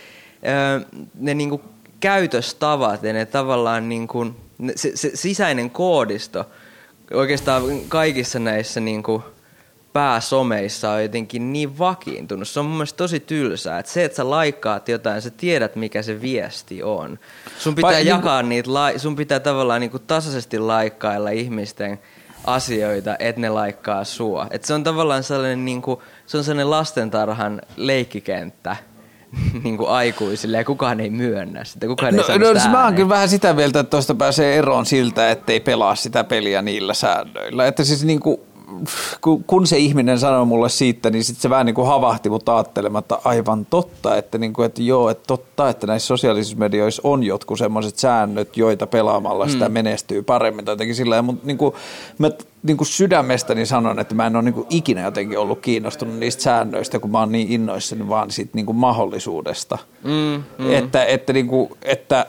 ne niinku käytöstavat ja ne tavallaan niinku, se, se sisäinen koodisto oikeastaan kaikissa näissä niinku, pääsomeissa on jotenkin niin vakiintunut. Se on mun mielestä tosi tylsää, että se, että sä laikkaat jotain, sä tiedät mikä se viesti on. Sun pitää Vai, jakaa niin... niitä, sun pitää tavallaan niin kuin tasaisesti laikkailla ihmisten asioita, että ne laikkaa sua. Et se on tavallaan sellainen, niin kuin, se on sellainen lastentarhan leikkikenttä, <laughs> niin kuin aikuisille ja kukaan ei myönnä sitä, kukaan no, ei no, no mä oon kyllä vähän sitä mieltä, että tuosta pääsee eroon siltä, ettei pelaa sitä peliä niillä säännöillä. Että siis niin kuin, kun se ihminen sanoi mulle siitä, niin sitten se vähän niin kuin havahti mut ajattelematta aivan totta, että, niin kuin, että joo, että totta, että näissä sosiaalisissa medioissa on jotkut semmoiset säännöt, joita pelaamalla sitä mm. menestyy paremmin tai jotenkin sillä mutta niin kuin, mä niin kuin sydämestäni sanon, että mä en ole niin kuin ikinä jotenkin ollut kiinnostunut niistä säännöistä, kun mä oon niin innoissani vaan siitä niin kuin mahdollisuudesta. Mm, mm. Että, että, niin kuin, että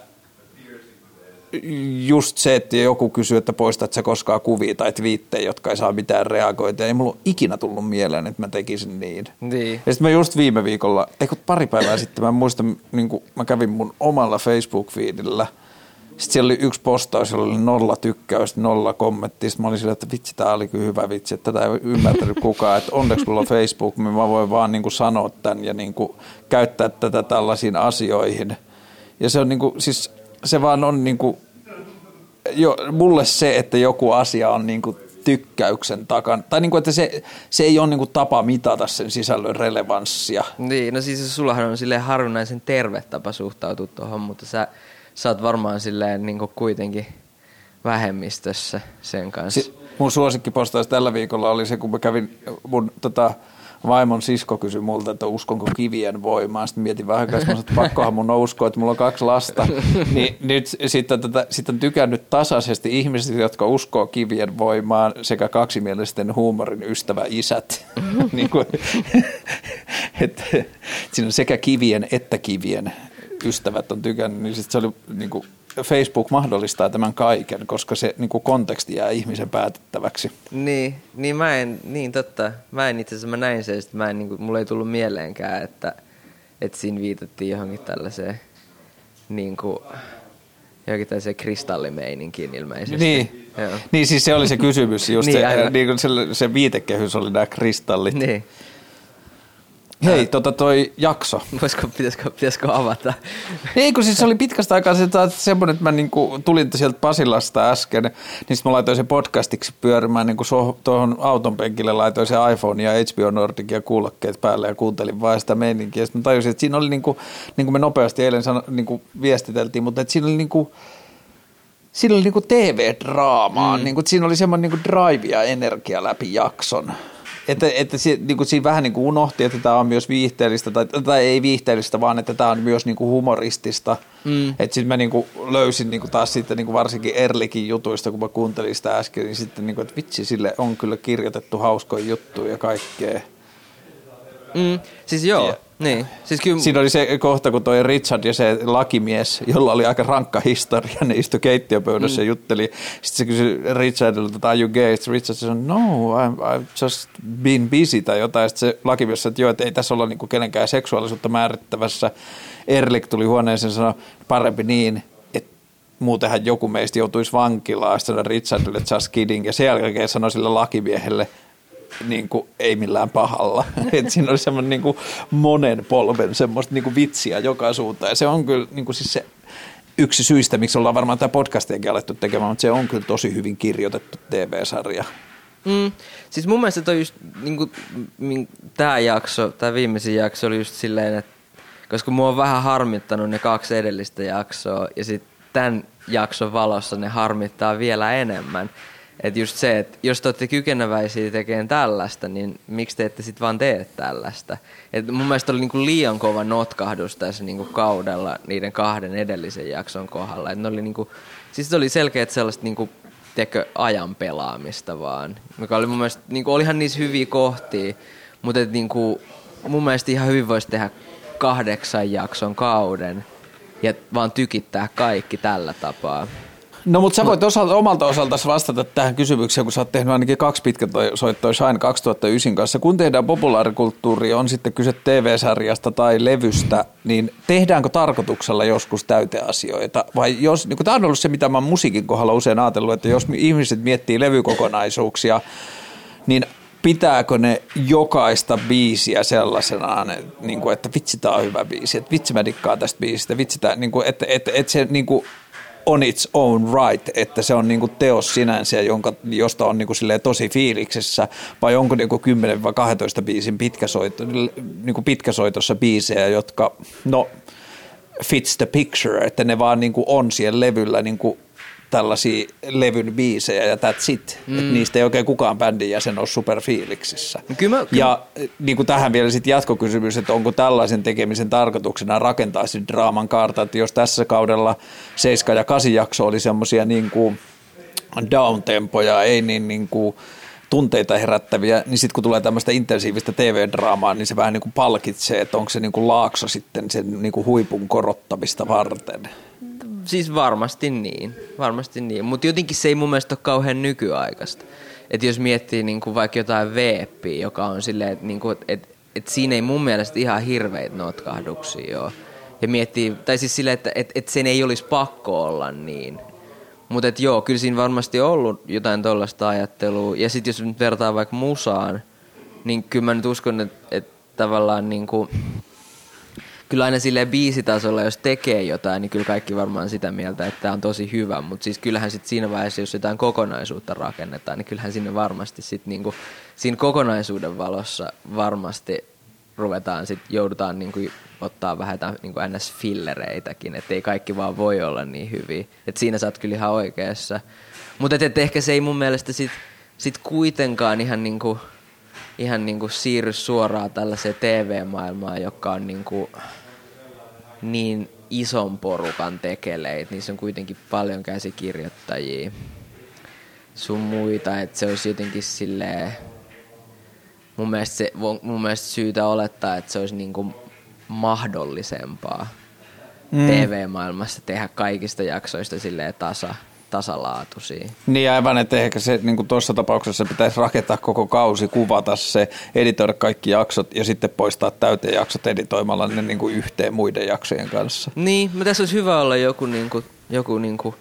just se, että joku kysyy, että poistat sä koskaan kuvia tai twiittejä, jotka ei saa mitään reagointia. Ei mulla ole ikinä tullut mieleen, että mä tekisin niin. niin. Ja sitten mä just viime viikolla, eikö pari päivää sitten, mä muistan, niin kun mä kävin mun omalla Facebook-feedillä. Sitten siellä oli yksi postaus, jolla oli nolla tykkäystä, nolla kommenttia. Sitten mä olin sillä, että vitsi, tää oli kyllä hyvä vitsi, että tätä ei ymmärtänyt kukaan. Että onneksi mulla on Facebook, niin mä voin vaan niin kuin sanoa tämän ja niin kuin käyttää tätä tällaisiin asioihin. Ja se on niin kuin, siis se vaan on niin kuin, jo, mulle se, että joku asia on niin kuin tykkäyksen takana, tai niin kuin, että se, se ei ole niin kuin tapa mitata sen sisällön relevanssia. Niin, no siis sullahan on silleen harvinaisen terve tapa suhtautua tuohon, mutta sä, sä oot varmaan silleen niin kuin kuitenkin vähemmistössä sen kanssa. Si- mun suosikkipostaus tällä viikolla oli se, kun mä kävin mun tota, vaimon sisko kysyi multa, että uskonko kivien voimaan. Sitten mietin vähän aikaa, että pakkohan mun on uskoa, että mulla on kaksi lasta. <laughs> Niin nyt sitten, tätä, sitten on tykännyt tasaisesti ihmiset, jotka uskoo kivien voimaan sekä kaksimielisten huumorin ystävä isät. <laughs> niin kuin, että, siinä on sekä kivien että kivien ystävät on tykännyt, niin sitten se oli niin kuin, Facebook mahdollistaa tämän kaiken, koska se niin kuin konteksti jää ihmisen päätettäväksi. Niin, niin mä en, niin totta. Mä en itse asiassa, mä näin sen, että mä en, niin kuin, mulla ei tullut mieleenkään, että, että siinä viitattiin johonkin tällaiseen niin kuin, johonkin tällaiseen kristallimeininkiin ilmeisesti. Niin. niin, siis se oli se kysymys, just niin, se, niin se, se viitekehys oli nämä kristallit. Niin. Hei, tota toi jakso. Voisiko, pitäisikö, pitäisikö avata? Ei, kun siis se oli pitkästä aikaa se, semmoinen, että mä niinku tulin sieltä Pasilasta äsken, niin sitten mä laitoin sen podcastiksi pyörimään niinku so, tuohon auton penkille, laitoin se iPhone ja HBO Nordic ja kuulokkeet päälle ja kuuntelin vaan sitä meininkiä. Sitten mä tajusin, että siinä oli niinku, niin kuin me nopeasti eilen sano, niinku viestiteltiin, mutta että siinä oli niinku, siinä oli niinku TV-draamaa, mm. niinku, siinä oli semmoinen niinku drive ja energia läpi jakson. Että, että se, niin kuin siinä vähän niin kuin unohti, että tämä on myös viihteellistä, tai, tai ei viihteellistä, vaan että tämä on myös niin kuin humoristista. Mm. Että sitten mä niin kuin löysin niin kuin taas sitten niin kuin varsinkin Erlikin jutuista, kun mä kuuntelin sitä äsken, niin sitten niin kuin, että vitsi, sille on kyllä kirjoitettu hauskoja juttuja ja kaikkea. Mm, siis joo, ja, niin. Siis kyllä... Siinä oli se kohta, kun toi Richard ja se lakimies, jolla oli aika rankka historia, ne istui keittiöpöydässä mm. ja jutteli. Sitten se kysyi Richardilta, että are you gay? Sitten Richard sanoi, no, I'm, I've just been busy tai jotain. Sitten se lakimies sanoi, että joo, että ei tässä olla niinku kenenkään seksuaalisuutta määrittävässä. Erlik tuli huoneeseen ja sanoi, parempi niin, että muutenhan joku meistä joutuisi vankilaan. Sitten Richardille just kidding. Ja sen jälkeen sanoi sille lakimiehelle, niin kuin, ei millään pahalla. <laughs> Et siinä oli semmoinen niin kuin monen polven semmoista niin kuin vitsiä joka suuntaan. Ja se on kyllä niin kuin siis se yksi syistä, miksi ollaan varmaan tämä podcastiakin alettu tekemään, mutta se on kyllä tosi hyvin kirjoitettu TV-sarja. Mm. Siis mun mielestä toi just, niin kuin, tämä jakso, tämä viimeisin jakso oli just silleen, että koska mua on vähän harmittanut ne kaksi edellistä jaksoa ja sitten tämän jakson valossa ne harmittaa vielä enemmän. Että just se, että jos te olette kykeneväisiä tekemään tällaista, niin miksi te ette sitten vaan tee tällaista? Et mun mielestä oli niinku liian kova notkahdus tässä niinku kaudella niiden kahden edellisen jakson kohdalla. Et ne oli niinku, siis oli selkeät sellaista niinku, tekö ajan pelaamista vaan. Mikä oli mun mielestä, niinku, olihan niissä hyviä kohtia, mutta et, niinku, mun mielestä ihan hyvin voisi tehdä kahdeksan jakson kauden ja vaan tykittää kaikki tällä tapaa. No mutta sä voit osalta, omalta osaltasi vastata tähän kysymykseen, kun sä oot tehnyt ainakin kaksi pitkäsoittoa Shine 2009 kanssa. Kun tehdään populaarikulttuuri, on sitten kyse TV-sarjasta tai levystä, niin tehdäänkö tarkoituksella joskus täyteasioita? Vai jos, niin tämä on ollut se, mitä mä musiikin kohdalla usein ajatellut, että jos ihmiset miettii levykokonaisuuksia, niin pitääkö ne jokaista biisiä sellaisenaan, niin kuin, että vitsi, tämä on hyvä biisi, että vitsi mä dikkaan tästä biisistä, vitsi tämä, niin kuin, että, että, että se niin kuin, on its own right, että se on niinku teos sinänsä, jonka, josta on niinku tosi fiiliksessä, vai onko niinku 10-12 biisin pitkäsoito, niinku pitkäsoitossa biisejä, jotka no, fits the picture, että ne vaan niinku on siellä levyllä niinku tällaisia levyn biisejä ja that's it. Mm. Et niistä ei oikein kukaan bändin jäsen ole superfiiliksissä. No kyllä, kyllä. Ja niin kuin tähän vielä sitten jatkokysymys, että onko tällaisen tekemisen tarkoituksena rakentaa sitten draaman kaarta, että jos tässä kaudella 7 ja 8 jakso oli semmoisia niin kuin downtempoja, ei niin, niin kuin tunteita herättäviä, niin sitten kun tulee tämmöistä intensiivistä TV-draamaa, niin se vähän niin kuin palkitsee, että onko se niin kuin laakso sitten sen niin kuin huipun korottamista varten. Siis varmasti niin, varmasti niin. Mutta jotenkin se ei mun mielestä ole kauhean nykyaikaista. Että jos miettii niinku vaikka jotain veeppiä, joka on silleen, että niinku, et, et, et siinä ei mun mielestä ihan hirveitä notkahduksia ole. Ja miettii, tai siis silleen, että et, et sen ei olisi pakko olla niin. Mutta joo, kyllä siinä varmasti on ollut jotain tuollaista ajattelua. Ja sitten jos nyt vertaa vaikka musaan, niin kyllä mä nyt uskon, että, että tavallaan niinku, kyllä aina silleen biisitasolla, jos tekee jotain, niin kyllä kaikki varmaan sitä mieltä, että tämä on tosi hyvä. Mutta siis kyllähän sitten siinä vaiheessa, jos jotain kokonaisuutta rakennetaan, niin kyllähän sinne varmasti sitten niinku, siinä kokonaisuuden valossa varmasti ruvetaan sitten, joudutaan niinku ottaa vähän niinku ns-fillereitäkin, että ei kaikki vaan voi olla niin hyviä. Et siinä sä oot kyllä ihan oikeassa. Mutta et, et ehkä se ei mun mielestä sit, sit kuitenkaan ihan niinku, ihan niinku siirry suoraan tällaiseen TV-maailmaan, joka on niinku niin ison porukan tekeleitä. Niissä on kuitenkin paljon käsikirjoittajia sun muita, että se olisi jotenkin silleen, mun mielestä, se, mun mielestä syytä olettaa, että se olisi niinku mahdollisempaa mm. TV-maailmassa tehdä kaikista jaksoista silleen tasa, tasalaatuisia. Niin aivan, että ehkä se niin tuossa tapauksessa pitäisi rakentaa koko kausi, kuvata se, editoida kaikki jaksot ja sitten poistaa täyteen jaksot editoimalla ne niin kuin yhteen muiden jaksojen kanssa. Niin, mutta tässä olisi hyvä olla joku, niin kuin, joku niin kuin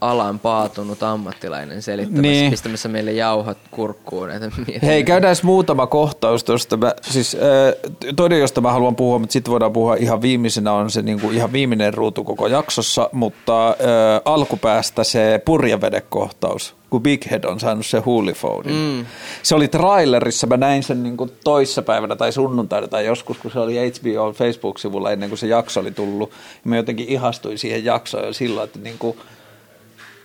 alan paatunut ammattilainen selittämässä, niin. pistämässä meille jauhot kurkkuun. Että Hei, käydään muutama kohtaus tuosta. Mä, siis, äh, toinen, josta mä haluan puhua, mutta sitten voidaan puhua ihan viimeisenä, on se niinku ihan viimeinen ruutu koko jaksossa, mutta äh, alkupäästä se purjevedekohtaus kun Big Head on saanut se huulifonin. Mm. Se oli trailerissa, mä näin sen niin kuin toissapäivänä tai sunnuntaina tai joskus, kun se oli HBO Facebook-sivulla ennen kuin se jakso oli tullut. Ja mä jotenkin ihastuin siihen jaksoon jo silloin, että niin kuin,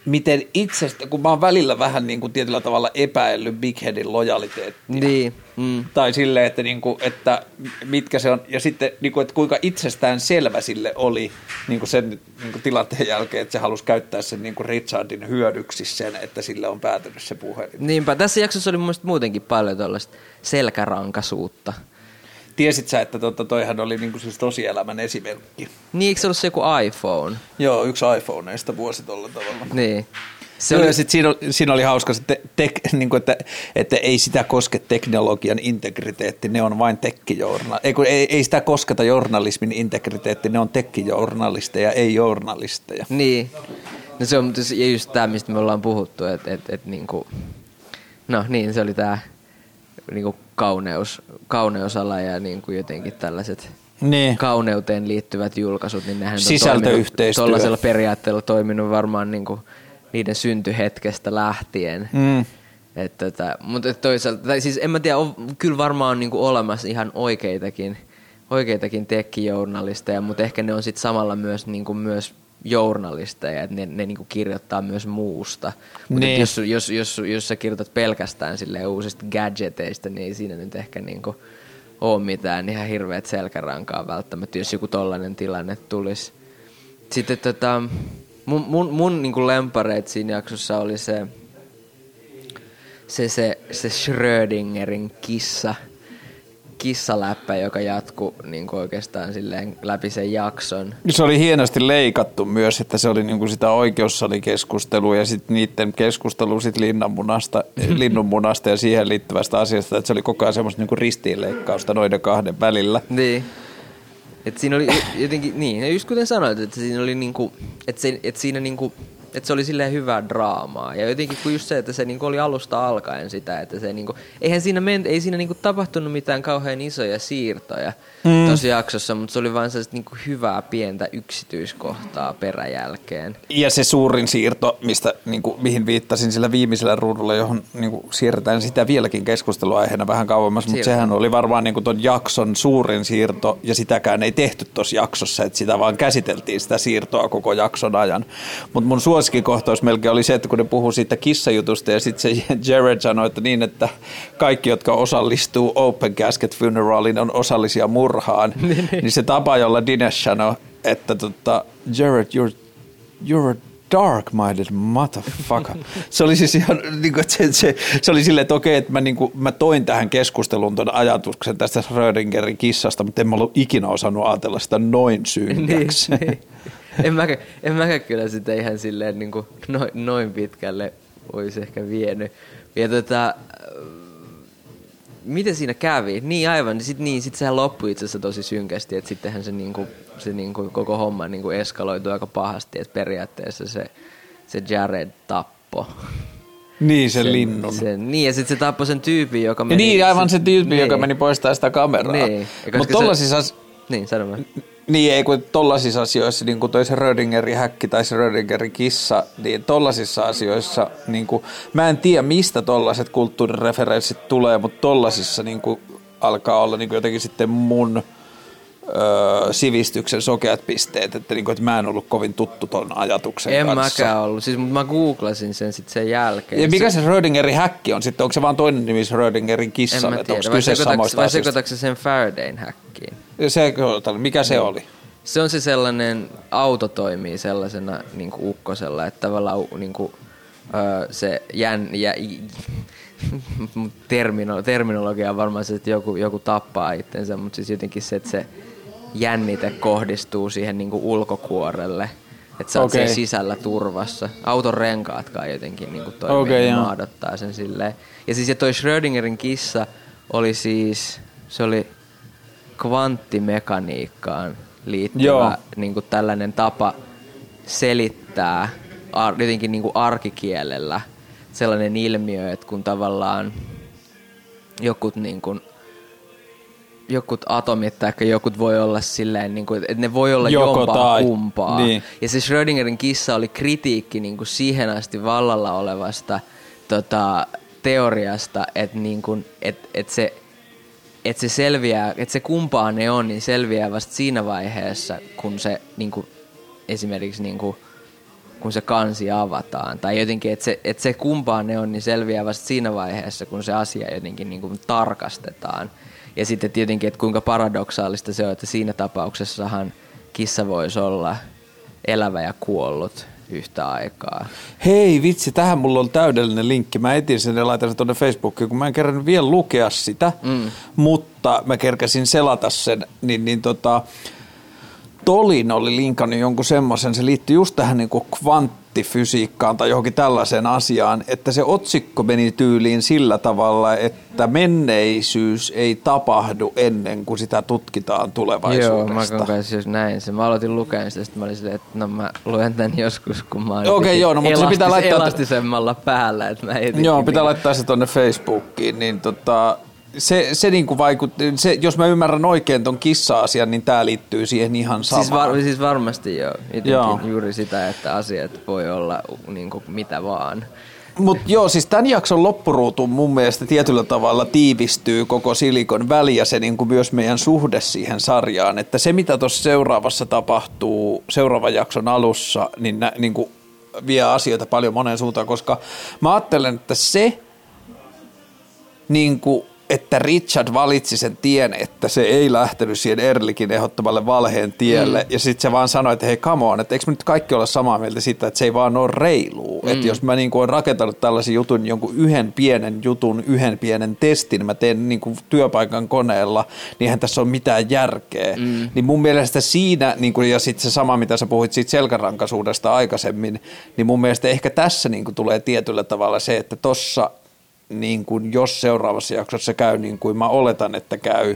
miten itsestä, kun mä oon välillä vähän niin kuin tietyllä tavalla epäillyt Big Headin lojaliteettia. Niin. Mm. Tai silleen, että, niin kuin, että mitkä se on, ja sitten niin kuin, että kuinka itsestään selvä sille oli niin kuin sen niin kuin tilanteen jälkeen, että se halusi käyttää sen niin kuin Richardin hyödyksi sen, että sille on päätynyt se puhelin. Niinpä, tässä jaksossa oli mun muutenkin paljon tällaista selkärankasuutta. Tiesit sä, että tota, toihan oli niinku siis tosielämän esimerkki? Niin, eikö se ollut se joku iPhone? Joo, yksi iPhoneista vuosi tuolla tavalla. Niin. Se oli... sit siinä, oli, siinä oli hauska, te, te, niin kuin, että, että ei sitä koske teknologian integriteetti, ne on vain tekkijournal. Ei, ei, ei sitä kosketa journalismin integriteetti, ne on tekkijournalisteja, ei journalisteja. Niin, no se on just tämä, mistä me ollaan puhuttu, että et, et, niin kuin, no niin, se oli tämä niin kuin kauneus, kauneusala ja niin kuin jotenkin tällaiset niin. kauneuteen liittyvät julkaisut, niin nehän on tuollaisella periaatteella toiminut varmaan niin kuin niiden syntyhetkestä lähtien. Mm. Että, että, mutta toisaalta, tai siis en mä tiedä, on, kyllä varmaan on niin kuin olemassa ihan oikeitakin, oikeitakin tekkijournalisteja, mutta ehkä ne on sitten samalla myös, niin kuin myös journalisteja, että ne, ne niinku kirjoittaa myös muusta. Mutta niin. jos, jos, jos, jos sä kirjoitat pelkästään sille uusista gadgeteista, niin ei siinä nyt ehkä niinku ole mitään ihan hirveät selkärankaa välttämättä, jos joku tollainen tilanne tulisi. Sitten tota, mun, mun, mun niinku lemppareit siinä jaksossa oli se, se, se, se Schrödingerin kissa – kissaläppä, joka jatkuu niin oikeastaan silleen läpi sen jakson. Se oli hienosti leikattu myös, että se oli niin kuin sitä oikeussalikeskustelua ja sitten niiden keskustelu sit linnanmunasta, <laughs> linnunmunasta ja siihen liittyvästä asiasta, että se oli koko ajan semmoista niin ristiinleikkausta noiden kahden välillä. Niin. Et siinä oli jotenkin, niin, ja just kuten sanoit, että siinä oli niinku, että, se, että siinä niinku että se oli silleen hyvää draamaa. Ja jotenkin kun just se, että se niinku oli alusta alkaen sitä, että se niinku, eihän siinä, ment, ei siinä niinku tapahtunut mitään kauhean isoja siirtoja mm. tuossa jaksossa, mutta se oli vain sellaista niinku hyvää pientä yksityiskohtaa peräjälkeen. Ja se suurin siirto, mistä, niinku, mihin viittasin sillä viimeisellä ruudulla, johon niinku, siirretään sitä vieläkin keskusteluaiheena vähän kauemmas, mutta sehän oli varmaan niinku ton jakson suurin siirto, ja sitäkään ei tehty tuossa jaksossa, että sitä vaan käsiteltiin sitä siirtoa koko jakson ajan. Mutta mun suos suosikkikohtaus melkein oli se, että kun ne puhuu siitä kissajutusta ja sitten se <laughs> Jared sanoi, että niin, että kaikki, jotka osallistuu Open Casket Funeralin on osallisia murhaan, <laughs> niin, niin. niin se tapa, jolla Dinesh sanoi, että tota, Jared, you're, you're a dark-minded motherfucker. <laughs> Se oli siis ihan, niin kuin, se, se, se, oli silleen, että okei, että mä, niin kuin, mä toin tähän keskusteluun tuon ajatuksen tästä Schrödingerin kissasta, mutta en mä ollut ikinä osannut ajatella sitä noin syynkäksi. Niin, niin en, mäkään, en mäkään kyllä sitä ihan silleen niin kuin noin, noin pitkälle olisi ehkä vienyt. Ja tota, miten siinä kävi? Niin aivan, sitten niin, sit sehän loppui itse asiassa tosi synkästi, että sittenhän se, niinku, se niinku, koko homma niinku eskaloitui aika pahasti, että periaatteessa se, se Jared tappo. Niin, sen, sen linnun. Sen, niin, ja sitten se tappoi sen tyypin, joka meni... niin, aivan se tyyppi, niin. joka meni poistaa sitä kameraa. Niin. Mutta tollasissa... Se... Niin, sano mä. Niin, ei kun tollaisissa asioissa, niin kuin toi se Rödingerin häkki tai se Rödingerin kissa, niin tollaisissa asioissa, niin kuin, mä en tiedä mistä tollaiset kulttuurireferenssit tulee, mutta tollaisissa niin kuin, alkaa olla niin kuin jotenkin sitten mun öö, sivistyksen sokeat pisteet, että, niin kuin, että mä en ollut kovin tuttu ton ajatuksen En kanssa. mäkään ollut, siis mutta mä googlasin sen sitten sen jälkeen. Ja mikä se Schrödingerin häkki on sitten? Onko se vaan toinen nimi Schrödingerin en kissalle? mä tiedä, vai samoista vai sekoitatko se sen Faradayn häkkiin? Se, mikä se oli? Se on se sellainen, auto toimii sellaisena niin kuin ukkosella, että tavallaan niin kuin, öö, se jän, jä, <laughs> termino, terminologia on varmaan se, että joku, joku tappaa itsensä, mutta siis jotenkin se, että se jännite kohdistuu siihen niin kuin ulkokuorelle. Että sä oot okay. sisällä turvassa. Auton renkaatkaan jotenkin niin kuin toimii, okay, joo. maadottaa sen silleen. Ja siis ja toi Schrödingerin kissa oli siis, se oli kvanttimekaniikkaan liittyvä Joo. niin kuin tällainen tapa selittää ar- jotenkin niin kuin arkikielellä sellainen ilmiö, että kun tavallaan jokut niin kuin, jokut atomit tai jokut voi olla silleen, niin kuin, että ne voi olla Joko jompaa tai. kumpaa. Niin. Ja se Schrödingerin kissa oli kritiikki niin kuin siihen asti vallalla olevasta tota, teoriasta, että niin kuin, et, et se, et se selviää, että se kumpaa ne on, niin selviää vasta siinä vaiheessa, kun se niin kuin, esimerkiksi niin kuin, kun se kansi avataan. Tai jotenkin, että se, että se kumpaa ne on, niin selviää vasta siinä vaiheessa, kun se asia jotenkin niin kuin tarkastetaan. Ja sitten tietenkin, että kuinka paradoksaalista se on, että siinä tapauksessahan kissa voisi olla elävä ja kuollut yhtä aikaa. Hei vitsi, tähän mulla on täydellinen linkki. Mä etin sen ja laitan sen tuonne Facebookiin, kun mä en kerran vielä lukea sitä, mm. mutta mä kerkäsin selata sen, niin, niin tota, Tolin oli linkannut jonkun semmoisen, se liittyy just tähän niin kvanttifysiikkaan tai johonkin tällaiseen asiaan, että se otsikko meni tyyliin sillä tavalla, että menneisyys ei tapahdu ennen kuin sitä tutkitaan Joo, tulevaisuudesta. mä kanssa jos näin sen. Mä aloitin lukemaan sitä, sitten mä olin silleen, että no mä luen tän joskus, kun mä oon Okei, jotenkin joo, no, mutta se pitää laittaa- elastisemmalla päällä. Että mä Joo, pitää niin- laittaa se tuonne Facebookiin, niin tota, se, se niinku vaikutti, se, jos mä ymmärrän oikein ton kissa-asian, niin tää liittyy siihen ihan samaan. Siis, var, siis varmasti joo. Joo. juuri sitä, että asiat voi olla niin kuin mitä vaan. Mutta joo, siis tämän jakson loppuruutu mun mielestä tietyllä tavalla tiivistyy koko Silikon väli ja se niinku myös meidän suhde siihen sarjaan. Että se, mitä tuossa seuraavassa tapahtuu seuraavan jakson alussa, niin nä, niinku vie asioita paljon moneen suuntaan, koska mä ajattelen, että se, niinku, että Richard valitsi sen tien, että se ei lähtenyt siihen Erlikin ehdottamalle valheen tielle. Mm. Ja sitten se vaan sanoi, että hei come on, että eikö me nyt kaikki olla samaa mieltä siitä, että se ei vaan ole reilua. Mm. Että jos mä niinku olen rakentanut tällaisen jutun, jonkun yhden pienen jutun, yhden pienen testin, mä teen niinku työpaikan koneella, niin eihän tässä ole mitään järkeä. Mm. Niin mun mielestä siinä, niinku, ja sitten se sama, mitä sä puhuit siitä selkärankaisuudesta aikaisemmin, niin mun mielestä ehkä tässä niinku tulee tietyllä tavalla se, että tossa niin kuin jos seuraavassa jaksossa käy niin kuin mä oletan, että käy,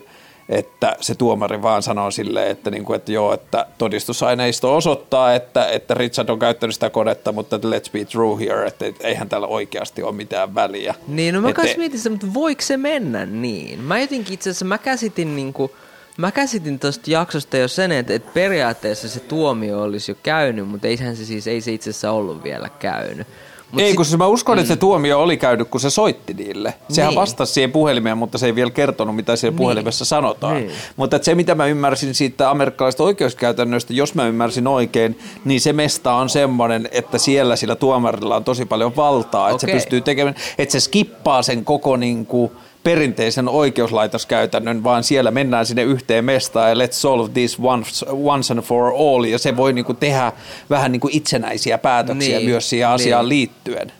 että se tuomari vaan sanoo silleen, että, niin kuin, että joo, että todistusaineisto osoittaa, että, että Richard on käyttänyt sitä konetta, mutta let's be true here, että eihän tällä oikeasti ole mitään väliä. Niin, no mä Että- kanssa mietin sitä, mutta voiko se mennä niin? Mä jotenkin itse asiassa, mä käsitin niinku, mä käsitin tosta jaksosta jo sen, että, että periaatteessa se tuomio olisi jo käynyt, mutta eihän se siis, ei se itse asiassa ollut vielä käynyt. Mut ei, kun siis mä uskon, että se tuomio oli käynyt, kun se soitti niille. Sehän Niin. vastasi siihen puhelimeen, mutta se ei vielä kertonut, mitä siellä puhelimessa sanotaan. Niin. Mutta että se, mitä mä ymmärsin siitä amerikkalaisesta oikeuskäytännöstä, jos mä ymmärsin oikein, niin se mesta on semmoinen, että siellä sillä tuomarilla on tosi paljon valtaa, että se Okei. pystyy tekemään, että se skippaa sen koko niin kuin, perinteisen oikeuslaitoskäytännön, vaan siellä mennään sinne yhteen mestaan ja let's solve this once, once and for all, ja se voi niinku tehdä vähän niinku itsenäisiä päätöksiä Niin, myös siihen asiaan niin. liittyen.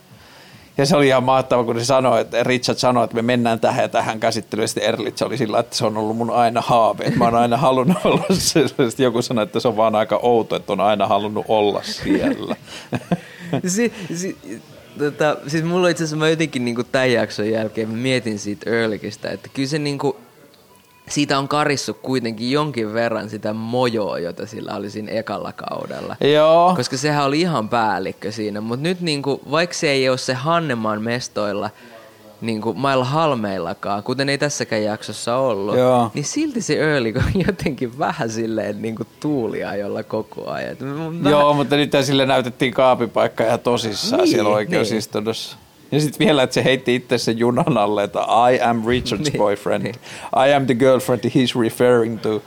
Ja se oli ihan mahtava, kun se sanoi, että Richard sanoi, että me mennään tähän ja tähän käsittelyyn. Ja Sitten Erlitz oli sillä, että se on ollut mun aina haave. Että mä oon aina halunnut <laughs> olla se. Sitten joku sanoi, että se on vaan aika outo, että on aina halunnut olla siellä. <laughs> si, si, tota, siis mulla itse asiassa mä jotenkin niinku tämän jakson jälkeen mä mietin siitä Earlikistä, että kyllä se niinku, siitä on karissut kuitenkin jonkin verran sitä mojoa, jota sillä oli siinä ekalla kaudella. Joo. Koska sehän oli ihan päällikkö siinä, mutta nyt niinku, vaikka se ei ole se Hannemaan mestoilla, niinku mailla halmeillakaan, kuten ei tässäkään jaksossa ollut, Joo. niin silti se Early on <laughs> jotenkin vähän silleen niinku tuulia jolla koko ajan. Mä- Joo, mutta nyt sille näytettiin kaapipaikka ihan tosissaan Niin, siellä oikeusistunnossa. Ja sitten vielä, että se heitti itse sen junan alle, että I am Richard's Niin, boyfriend. niin. I am the girlfriend he's referring to.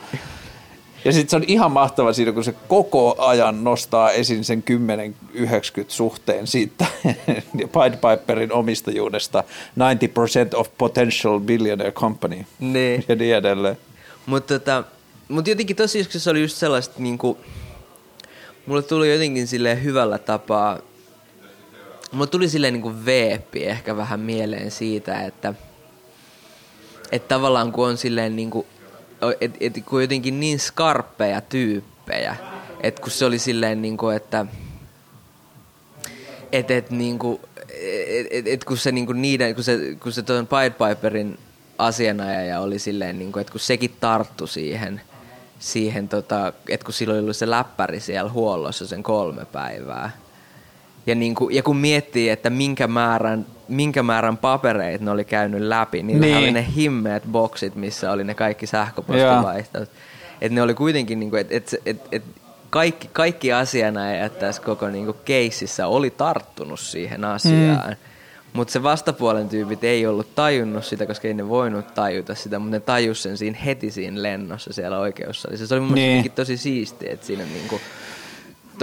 Ja sitten se on ihan mahtava siinä, kun se koko ajan nostaa esiin sen 10-90 suhteen siitä <laughs> Pied Piperin omistajuudesta 90% of potential billionaire company Niin. ja niin edelleen. Mutta tota, mut jotenkin tosi joskus se oli just sellaista niinku, mulle tuli jotenkin silleen hyvällä tapaa, mulle tuli silleen niinku veeppi ehkä vähän mieleen siitä, että että tavallaan kun on silleen niinku, et, et, kun jotenkin niin skarppeja tyyppejä, että kun se oli silleen niinku, että et, et, niinku, et, et, et kun se niinku niiden, kun se, kun se tuon Pied Piperin asianajaja oli silleen, niinku, että kun sekin tarttu siihen, siihen tota, että kun silloin oli se läppäri siellä huollossa sen kolme päivää. Ja, niinku, ja kun miettii, että minkä määrän, minkä määrän papereita ne oli käynyt läpi, niin, Niin. oli ne himmeät boksit, missä oli ne kaikki sähköpostivaihtot. Että ne oli kuitenkin, niinku, että et, et, et, kaikki, kaikki asianajajat tässä koko niinku keississä oli tarttunut siihen asiaan. Mm. Mutta se vastapuolen tyypit ei ollut tajunnut sitä, koska ei ne voinut tajuta sitä, mutta ne tajus sen siinä heti siinä lennossa siellä oikeussalissa. Se oli mun Niin. mielestä tosi siistiä, että siinä niinku,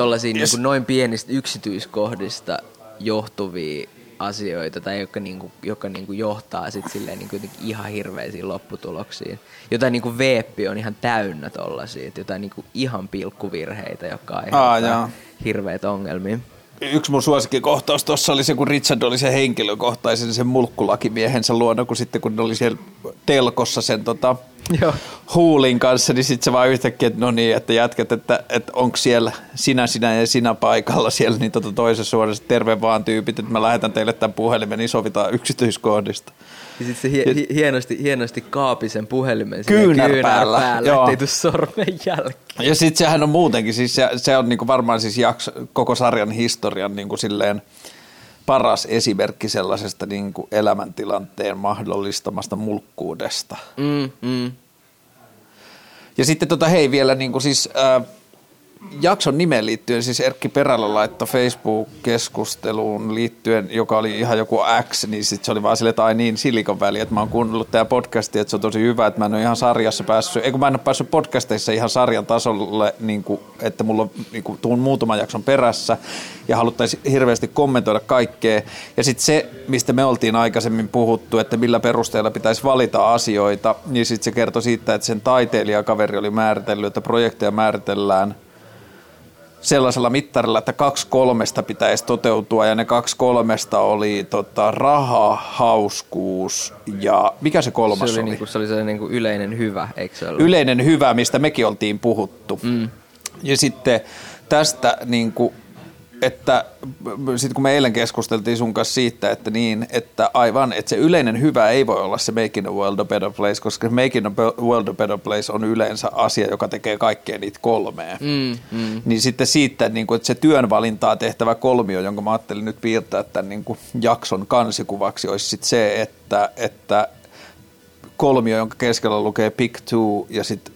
tollasia Yes. niinku noin pienistä yksityiskohdista johtuvia asioita tai jotka, niinku, jotka niinku johtaa sit silleen niinku jotenkin ihan hirveisiin lopputuloksiin. Jotain niinku veeppi on ihan täynnä tollasia, että jotain niinku ihan pilkkuvirheitä, jotka Aa, aiheuttaa joo. hirveitä ongelmia. Yksi mun suosikkikohtaus tuossa oli se, kun Richard oli se henkilökohtaisen sen mulkkulakimiehensä luona, kun sitten kun ne oli siellä telkossa sen tota, Joo. huulin kanssa, niin sitten se vaan yhtäkkiä, että no niin, että jätkät, että, että onko siellä sinä, sinä ja sinä paikalla siellä, niin tota toisessa suorassa terve vaan tyypit, että mä lähetän teille tämän puhelimen, niin sovitaan yksityiskohdista. Ja sit se hie- hi- hienosti, hienosti kaapi sen puhelimen sinne Kyynärpäällä, kyynärpäällä joo. ettei tuu sormen jälki. Ja sitten sehän on muutenkin, siis se, se on niinku varmaan siis jakso, koko sarjan historian niinku silleen paras esimerkki sellaisesta niinku elämäntilanteen mahdollistamasta mulkkuudesta. Mm, mm. Ja sitten tota, hei vielä niin kuin siis, äh, jakson nimeen liittyen, siis Erkki Perälä laittoi Facebook-keskusteluun liittyen, joka oli ihan joku X, niin sitten se oli vaan silleen, että ai niin, Silikon väli, että mä oon kuunnellut tämä podcasti, että se on tosi hyvä, että mä en ole ihan sarjassa päässyt, ei kun mä en ole päässyt podcasteissa ihan sarjan tasolle, niin kuin, että mulla on niin kuin, tuun muutaman jakson perässä ja haluttaisiin hirveästi kommentoida kaikkea. Ja sitten se, mistä me oltiin aikaisemmin puhuttu, että millä perusteella pitäisi valita asioita, niin sitten se kertoi siitä, että sen taiteilijakaveri oli määritellyt, että projekteja määritellään sellaisella mittarilla, että kaksi kolmesta pitäisi toteutua ja ne kaksi kolmesta oli tota, raha, hauskuus ja mikä se kolmas Se oli, oli? niinku, se oli sellainen niinku yleinen hyvä, eikö se ollut? Yleinen hyvä, mistä mekin oltiin puhuttu. Mm. Ja sitten tästä niin kuin, että sitten kun me eilen keskusteltiin sun kanssa siitä, että niin, että aivan, että se yleinen hyvä ei voi olla se making the world a better place, koska making the world a better place on yleensä asia, joka tekee kaikkea niitä kolmea. Mm, mm. Niin sitten siitä, niin kuin, että se työnvalintaa tehtävä kolmio, jonka mä ajattelin nyt piirtää tämän niin kuin jakson kansikuvaksi, olisi sitten se, että, että kolmio, jonka keskellä lukee pick two ja sitten,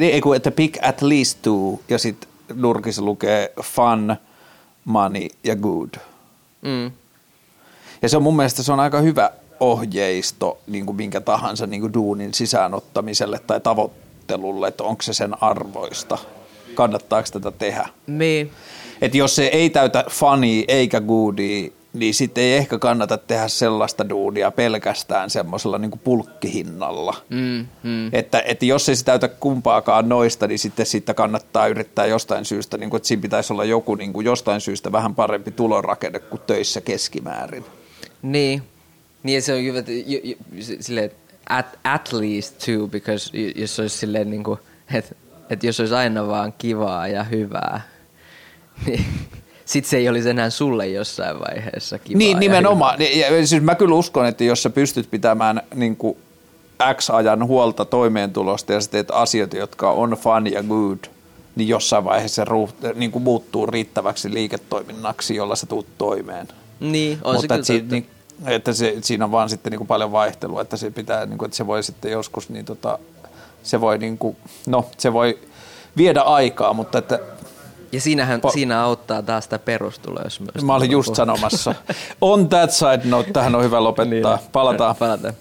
ei kun, että pick at least two ja sitten nurkissa lukee fun, money ja good. Mm. Ja se on mun mielestä se on aika hyvä ohjeisto niin kuin minkä tahansa niin kuin duunin sisäänottamiselle tai tavoittelulle, että onko se sen arvoista, kannattaako tätä tehdä. Niin. Että jos se ei täytä funny eikä goodia, niin sitten ei ehkä kannata tehdä sellaista duunia pelkästään semmoisella niin pulkkihinnalla. Mm, mm. Että, että jos ei se täytä kumpaakaan noista, niin sitten siitä kannattaa yrittää jostain syystä, niin kuin, että siinä pitäisi olla joku niin kuin jostain syystä vähän parempi tulorakenne kuin töissä keskimäärin. Niin. Niin se on hyvä, että se- silleen, että at, at least two, because j- jos olisi silleen niin kuin, että, että jos olisi aina vaan kivaa ja hyvää, <laughs> niin sit se ei olisi enää sulle jossain vaiheessa kivaa Niin, ja nimenomaan. Ja, siis mä kyllä uskon, että jos sä pystyt pitämään niin kuin X-ajan huolta toimeentulosta ja sä teet asioita, jotka on fun ja good, niin jossain vaiheessa se niin kuin muuttuu riittäväksi liiketoiminnaksi, jolla sä tuut toimeen. Niin, on Mutta se että, kyllä totta. niin, että se, siinä on vaan sitten niin kuin paljon vaihtelua, että se pitää, niin kuin, että se voi sitten joskus, niin tota, se voi niin kuin, no se voi viedä aikaa, mutta että Ja siinähän, Pa- siinä auttaa taas sitä perustuloa, jos myös mä olin just sanomassa. On that side note, tähän on hyvä lopettaa. Palataan. Palataan.